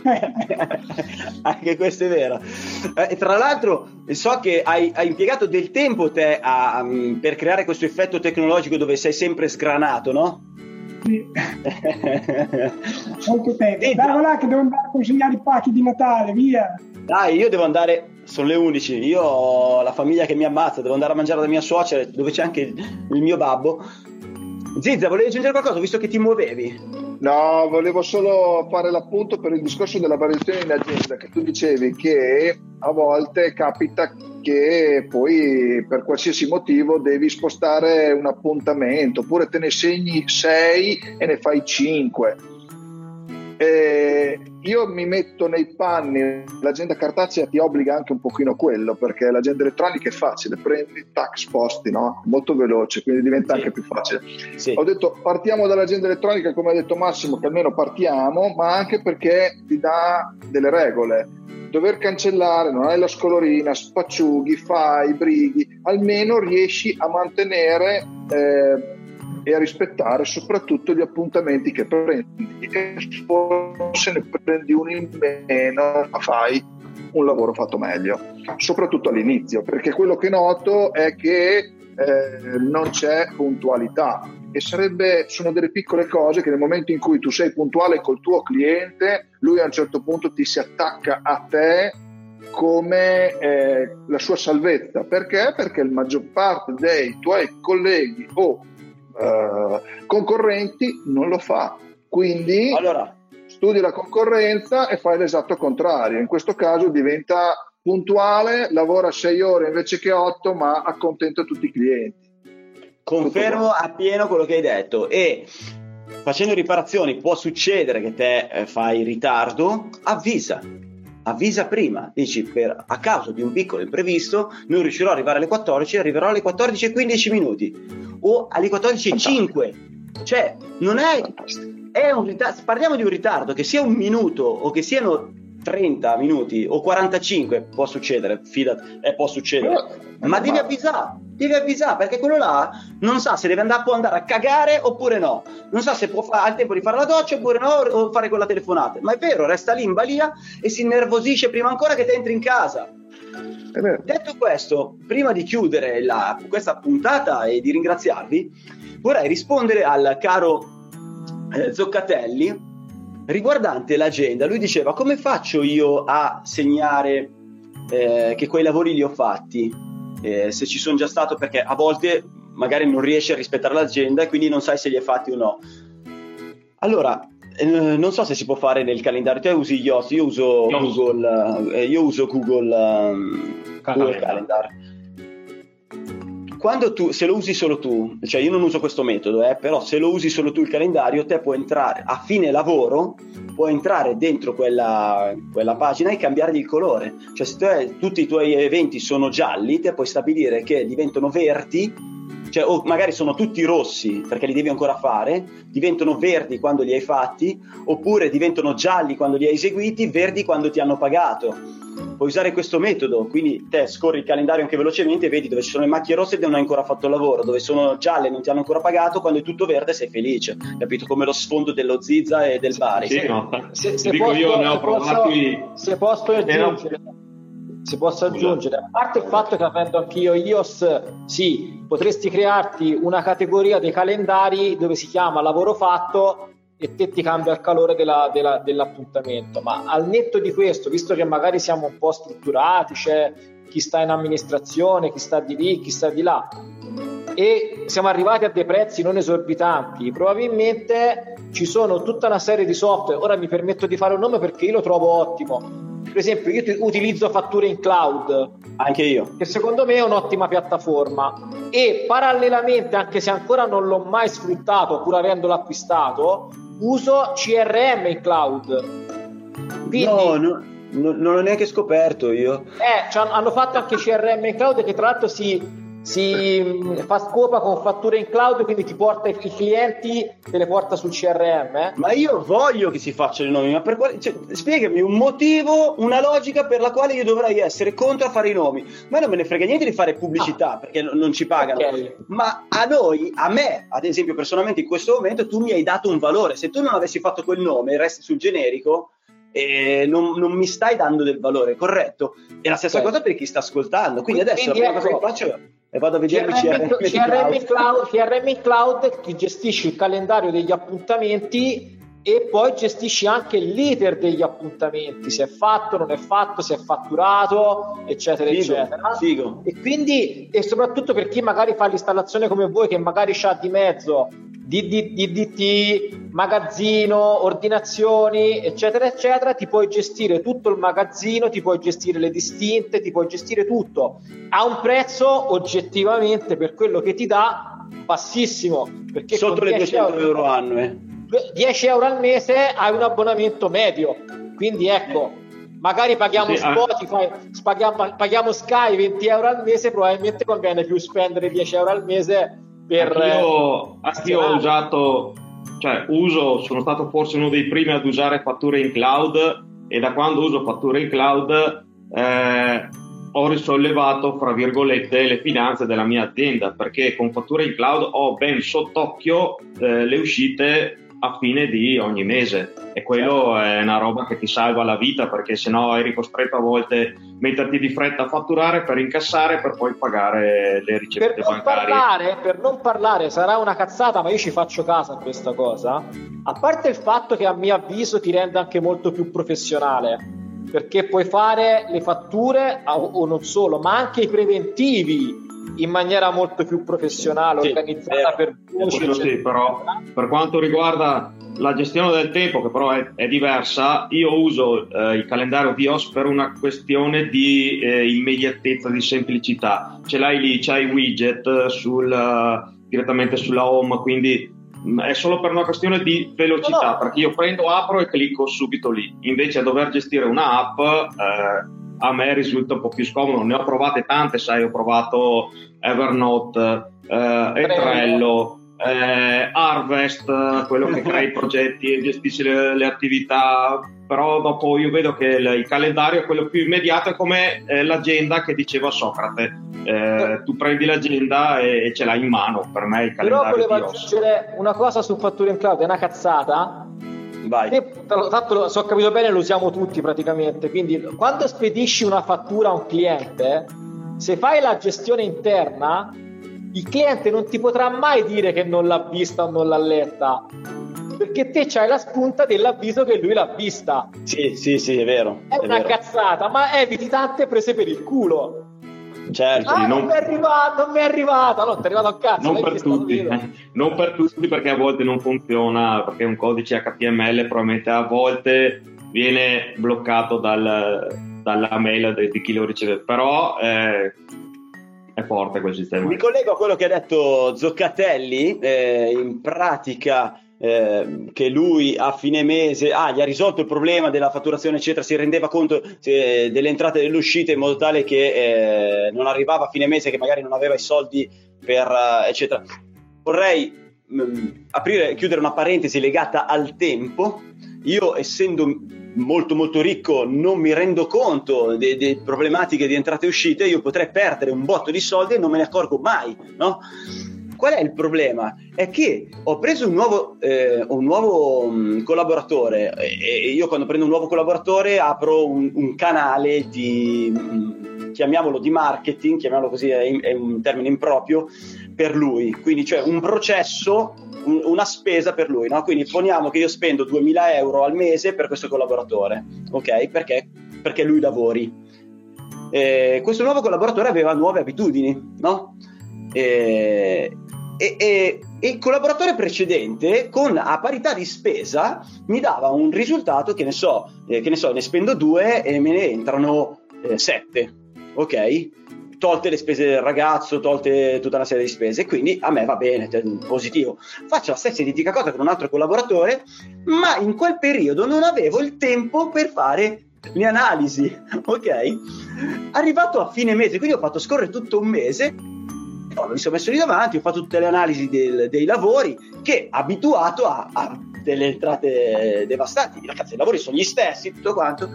Anche questo è vero. Eh, tra l'altro, so che hai, hai impiegato del tempo te a, um, per creare questo effetto tecnologico dove sei sempre sgranato, no? Sì. Molto tempo. Dai, là che devo andare a consegnare i pacchi di Natale, via. Dai, io devo andare, sono le 11, io ho la famiglia che mi ammazza, devo andare a mangiare da mia suocera dove c'è anche il mio babbo. Zizza, volevi aggiungere qualcosa visto che ti muovevi? No, volevo solo fare l'appunto per il discorso della variazione in agenda, che tu dicevi che a volte capita che poi per qualsiasi motivo devi spostare un appuntamento, oppure te ne segni 6 e ne fai 5 eh, io mi metto nei panni, l'agenda cartacea ti obbliga anche un pochino a quello, perché l'agenda elettronica è facile, prendi, tac, sposti, no? molto veloce, quindi diventa sì. anche più facile. Sì. Ho detto partiamo dall'agenda elettronica, come ha detto Massimo, che almeno partiamo, ma anche perché ti dà delle regole. Dover cancellare, non hai la scolorina, spacciughi, fai, brighi, almeno riesci a mantenere... Eh, e a rispettare soprattutto gli appuntamenti che prendi. E se ne prendi uno in meno fai un lavoro fatto meglio soprattutto all'inizio perché quello che noto è che eh, non c'è puntualità. E sarebbe, sono delle piccole cose che nel momento in cui tu sei puntuale col tuo cliente lui a un certo punto ti si attacca a te come eh, la sua salvezza. Perché? Perché la maggior parte dei tuoi colleghi o eh, concorrenti non lo fa. Quindi allora. studi la concorrenza e fai l'esatto contrario. In questo caso diventa puntuale, lavora 6 ore invece che 8, ma accontenta tutti i clienti. Confermo appieno quello che hai detto e facendo riparazioni può succedere che te eh, fai ritardo, avvisa. Avvisa prima, dici per, a causa di un piccolo imprevisto non riuscirò ad arrivare alle 14, arriverò alle 14 e 15 minuti o alle 14.05. Cioè, non è, è un ritardo, parliamo di un ritardo che sia un minuto o che siano 30 minuti o 45 può succedere, fidati, eh, può succedere. Ma devi avvisare, devi avvisare perché quello là non sa se deve andare, può andare a cagare oppure no, non sa se può fa- ha il tempo di fare la doccia oppure no o fare quella telefonata. Ma è vero, resta lì in balia e si innervosisce prima ancora che te entri in casa. Detto questo, prima di chiudere la, questa puntata e di ringraziarvi, vorrei rispondere al caro eh, Zoccatelli riguardante l'agenda. Lui diceva: Come faccio io a segnare eh, che quei lavori li ho fatti? Eh, se ci sono già stato, perché a volte magari non riesci a rispettare l'agenda e quindi non sai se li hai fatti o no. Allora, eh, non so se si può fare nel calendario. Tu usi Yoast, io uso no. Google, eh, io uso Google, um, Google Calendar. Quando tu, se lo usi solo tu, cioè io non uso questo metodo, eh, però se lo usi solo tu il calendario, te puoi entrare a fine lavoro, puoi entrare dentro quella, quella pagina e cambiargli il colore. Cioè se te, tutti i tuoi eventi sono gialli, te puoi stabilire che diventano verdi cioè, o magari sono tutti rossi perché li devi ancora fare, diventano verdi quando li hai fatti, oppure diventano gialli quando li hai eseguiti, verdi quando ti hanno pagato. Puoi usare questo metodo, quindi te scorri il calendario anche velocemente e vedi dove ci sono le macchie rosse e non hai ancora fatto il lavoro, dove sono gialle e non ti hanno ancora pagato, quando è tutto verde sei felice, capito? Come lo sfondo dello Zizza e del Bari. Sì, no. se, se dico posso, io ne ho provati... Se posso aggiungere si possa aggiungere, a parte il fatto che avendo anch'io iOS, sì, potresti crearti una categoria dei calendari dove si chiama lavoro fatto e te ti cambia il calore della, della, dell'appuntamento. Ma al netto di questo, visto che magari siamo un po' strutturati, c'è chi sta in amministrazione, chi sta di lì, chi sta di là, e siamo arrivati a dei prezzi non esorbitanti, probabilmente ci sono tutta una serie di software. Ora mi permetto di fare un nome perché io lo trovo ottimo per esempio, io utilizzo fatture in cloud. Anche io. Che secondo me è un'ottima piattaforma. E parallelamente, anche se ancora non l'ho mai sfruttato, pur avendolo acquistato, uso CRM in cloud. Quindi, no, no, no, non l'ho neanche scoperto io. Eh, cioè, hanno fatto anche CRM in cloud che tra l'altro si si mm, fa scopa con fatture in cloud, quindi ti porta i clienti, te le porta sul CRM. Eh? Ma io voglio che si facciano i nomi, ma per quale, cioè, spiegami un motivo, una logica per la quale io dovrei essere contro a fare i nomi. Ma non me ne frega niente di fare pubblicità ah. perché non, non ci pagano. Okay. Ma a noi, a me, ad esempio, personalmente in questo momento, tu mi hai dato un valore. Se tu non avessi fatto quel nome e resti sul generico, eh, non, non, mi stai dando del valore, corretto? E la stessa okay. cosa per chi sta ascoltando. Quindi adesso quindi la prima ecco, cosa che faccio e vado a vedermi CRM, CRM, Cloud. CRM Cloud ti gestisce il calendario degli appuntamenti e poi gestisci anche l'iter degli appuntamenti, se è fatto, non è fatto, se è fatturato, eccetera, figo, eccetera. Figo. E quindi, e soprattutto per chi magari fa l'installazione come voi, che magari c'ha di mezzo DDT, magazzino, ordinazioni, eccetera, eccetera, ti puoi gestire tutto il magazzino, ti puoi gestire le distinte, ti puoi gestire tutto a un prezzo oggettivamente per quello che ti dà bassissimo. Perché Sotto le 200 euro, euro anno, eh. 10 euro al mese hai un abbonamento medio. Quindi ecco, magari paghiamo sì, Spotify, ah. paghiamo, paghiamo Sky 20 euro al mese, probabilmente conviene più spendere 10 euro al mese per... Anch'io, anch'io ho usato, cioè uso, sono stato forse uno dei primi ad usare fatture in cloud e da quando uso fatture in cloud eh, ho risollevato, fra virgolette, le finanze della mia azienda perché con fatture in cloud ho ben sott'occhio eh, le uscite a fine di ogni mese e quello certo. è una roba che ti salva la vita perché sennò eri costretto a volte a metterti di fretta a fatturare per incassare per poi pagare le ricevute per bancarie. Parlare, per non parlare, sarà una cazzata, ma io ci faccio caso a questa cosa. A parte il fatto che a mio avviso ti rende anche molto più professionale perché puoi fare le fatture o non solo, ma anche i preventivi in maniera molto più professionale, sì, organizzata per voci. Sì, però per quanto riguarda la gestione del tempo, che però è, è diversa, io uso eh, il calendario Dios per una questione di eh, immediatezza, di semplicità. Ce l'hai lì, c'hai i widget sul, uh, direttamente sulla home, quindi mm, è solo per una questione di velocità, no, no. perché io prendo, apro e clicco subito lì, invece a dover gestire una app. Eh, a me risulta un po' più scomodo. Ne ho provate tante, sai, ho provato Evernote, eh, Trello, eh, Harvest, quello che crea i progetti e gestisce le, le, attività, però dopo io vedo che il, il, calendario è quello più immediato, è come eh, l'agenda che diceva Socrate. Eh, tu prendi l'agenda e, e, ce l'hai in mano, per me il calendario Però volevo aggiungere una cosa su Fatture in Cloud, è una cazzata, Vai. E, tanto, se ho capito bene, lo usiamo tutti praticamente. Quindi, quando spedisci una fattura a un cliente, se fai la gestione interna, il cliente non ti potrà mai dire che non l'ha vista o non l'ha letta. Perché te c'hai la spunta dell'avviso che lui l'ha vista. Sì, sì, sì, è vero. È, è una vero. cazzata, ma eviti tante prese per il culo. Certo, ah, non... non mi è arrivata, non mi è arrivata, no, ti è arrivato a cazzo. Non per tutti, eh. non per tutti perché a volte non funziona, perché un codice HTML probabilmente a volte viene bloccato dal, dalla mail di chi lo riceve, però eh, è forte quel sistema. Mi collego a quello che ha detto Zoccatelli, eh, in pratica eh, che lui a fine mese ah, gli ha risolto il problema della fatturazione, eccetera, si rendeva conto eh, delle entrate e delle uscite in modo tale che eh, non arrivava a fine mese, che magari non aveva i soldi per, eh, eccetera. Vorrei mm, aprire, chiudere una parentesi legata al tempo. Io, essendo molto molto ricco, non mi rendo conto delle problematiche di entrate e uscite, io potrei perdere un botto di soldi e non me ne accorgo mai, no? Qual è il problema? È che ho preso un nuovo, eh, un nuovo um, collaboratore e, io quando prendo un nuovo collaboratore apro un, un canale di, um, chiamiamolo di marketing, chiamiamolo così, è, è, un termine improprio, per lui. Quindi cioè un processo, un, una spesa per lui. No? Quindi poniamo che io spendo 2000 euro al mese per questo collaboratore, ok? Perché? Perché lui lavori. Eh, questo nuovo collaboratore aveva nuove abitudini, no? Eh, e, e, il collaboratore precedente con a parità di spesa mi dava un risultato che ne so, eh, che ne, so ne spendo due e me ne entrano eh, sette, ok? Tolte le spese del ragazzo, tolte tutta una serie di spese, quindi a me va bene, cioè, positivo. Faccio la stessa identica cosa con un altro collaboratore, ma in quel periodo non avevo il tempo per fare le analisi, ok? Arrivato a fine mese, quindi ho fatto scorrere tutto un mese no, mi sono messo lì davanti, ho fatto tutte le analisi del, dei lavori che abituato a, a delle entrate devastanti. Ragazzi, i lavori sono gli stessi, tutto quanto.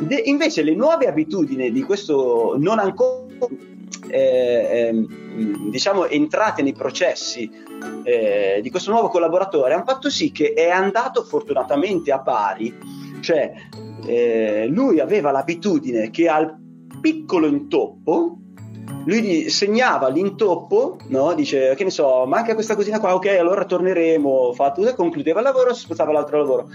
De, invece le nuove abitudini di questo non ancora eh, eh, diciamo entrate nei processi eh, di questo nuovo collaboratore hanno fatto sì che è andato fortunatamente a pari cioè eh, lui aveva l'abitudine che al piccolo intoppo lui segnava l'intoppo, no? dice che ne so, manca questa cosina qua, ok, allora torneremo, fa tutto, concludeva il lavoro, si spostava all'altro lavoro.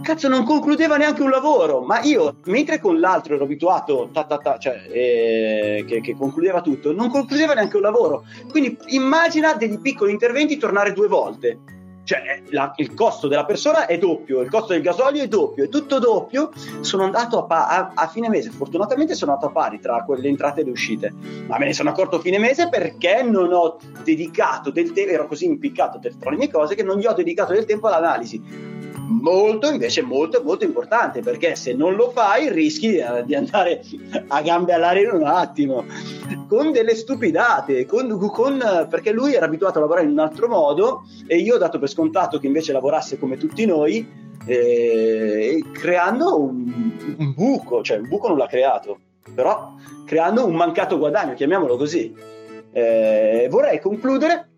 Cazzo, non concludeva neanche un lavoro, ma io, mentre con l'altro ero abituato, ta, ta, ta, cioè, eh, che, che concludeva tutto, non concludeva neanche un lavoro. Quindi immagina degli piccoli interventi tornare due volte cioè la, il costo della persona è doppio, il costo del gasolio è doppio, è tutto doppio. Sono andato a, a, a, fine mese, fortunatamente sono andato a pari tra quelle entrate e le uscite, ma me ne sono accorto a fine mese perché non ho dedicato del tempo, ero così impiccato tra le mie cose che non gli ho dedicato del tempo all'analisi molto invece molto molto importante perché se non lo fai rischi di andare a gambe all'aria in un attimo. Con delle stupidate con, con, perché lui era abituato a lavorare in un altro modo e io ho dato per scontato che invece lavorasse come tutti noi eh, creando un, un buco cioè un buco non l'ha creato però creando un mancato guadagno chiamiamolo così. Eh, vorrei concludere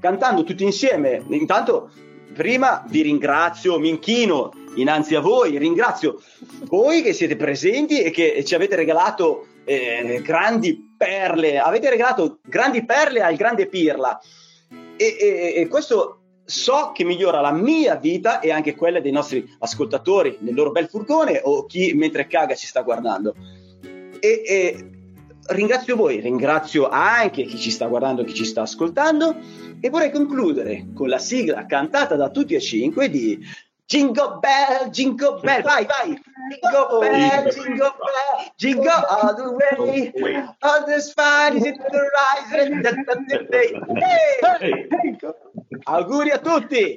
cantando tutti insieme. Intanto prima vi ringrazio, mi inchino innanzi a voi, ringrazio voi che siete presenti e che ci avete regalato eh, grandi perle, avete regalato grandi perle al grande Pirla e, e, e, questo so che migliora la mia vita e anche quella dei nostri ascoltatori nel loro bel furgone o chi mentre caga ci sta guardando. E, e ringrazio voi, ringrazio anche chi ci sta guardando, chi ci sta ascoltando e vorrei concludere con la sigla cantata da tutti e cinque di Jingle Bell, Jingle Bell, vai, vai! Jingle Bell, Jingle Bell, Jingle all the way, all the fun is in the horizon. Hey, hey, hey. Auguri a tutti!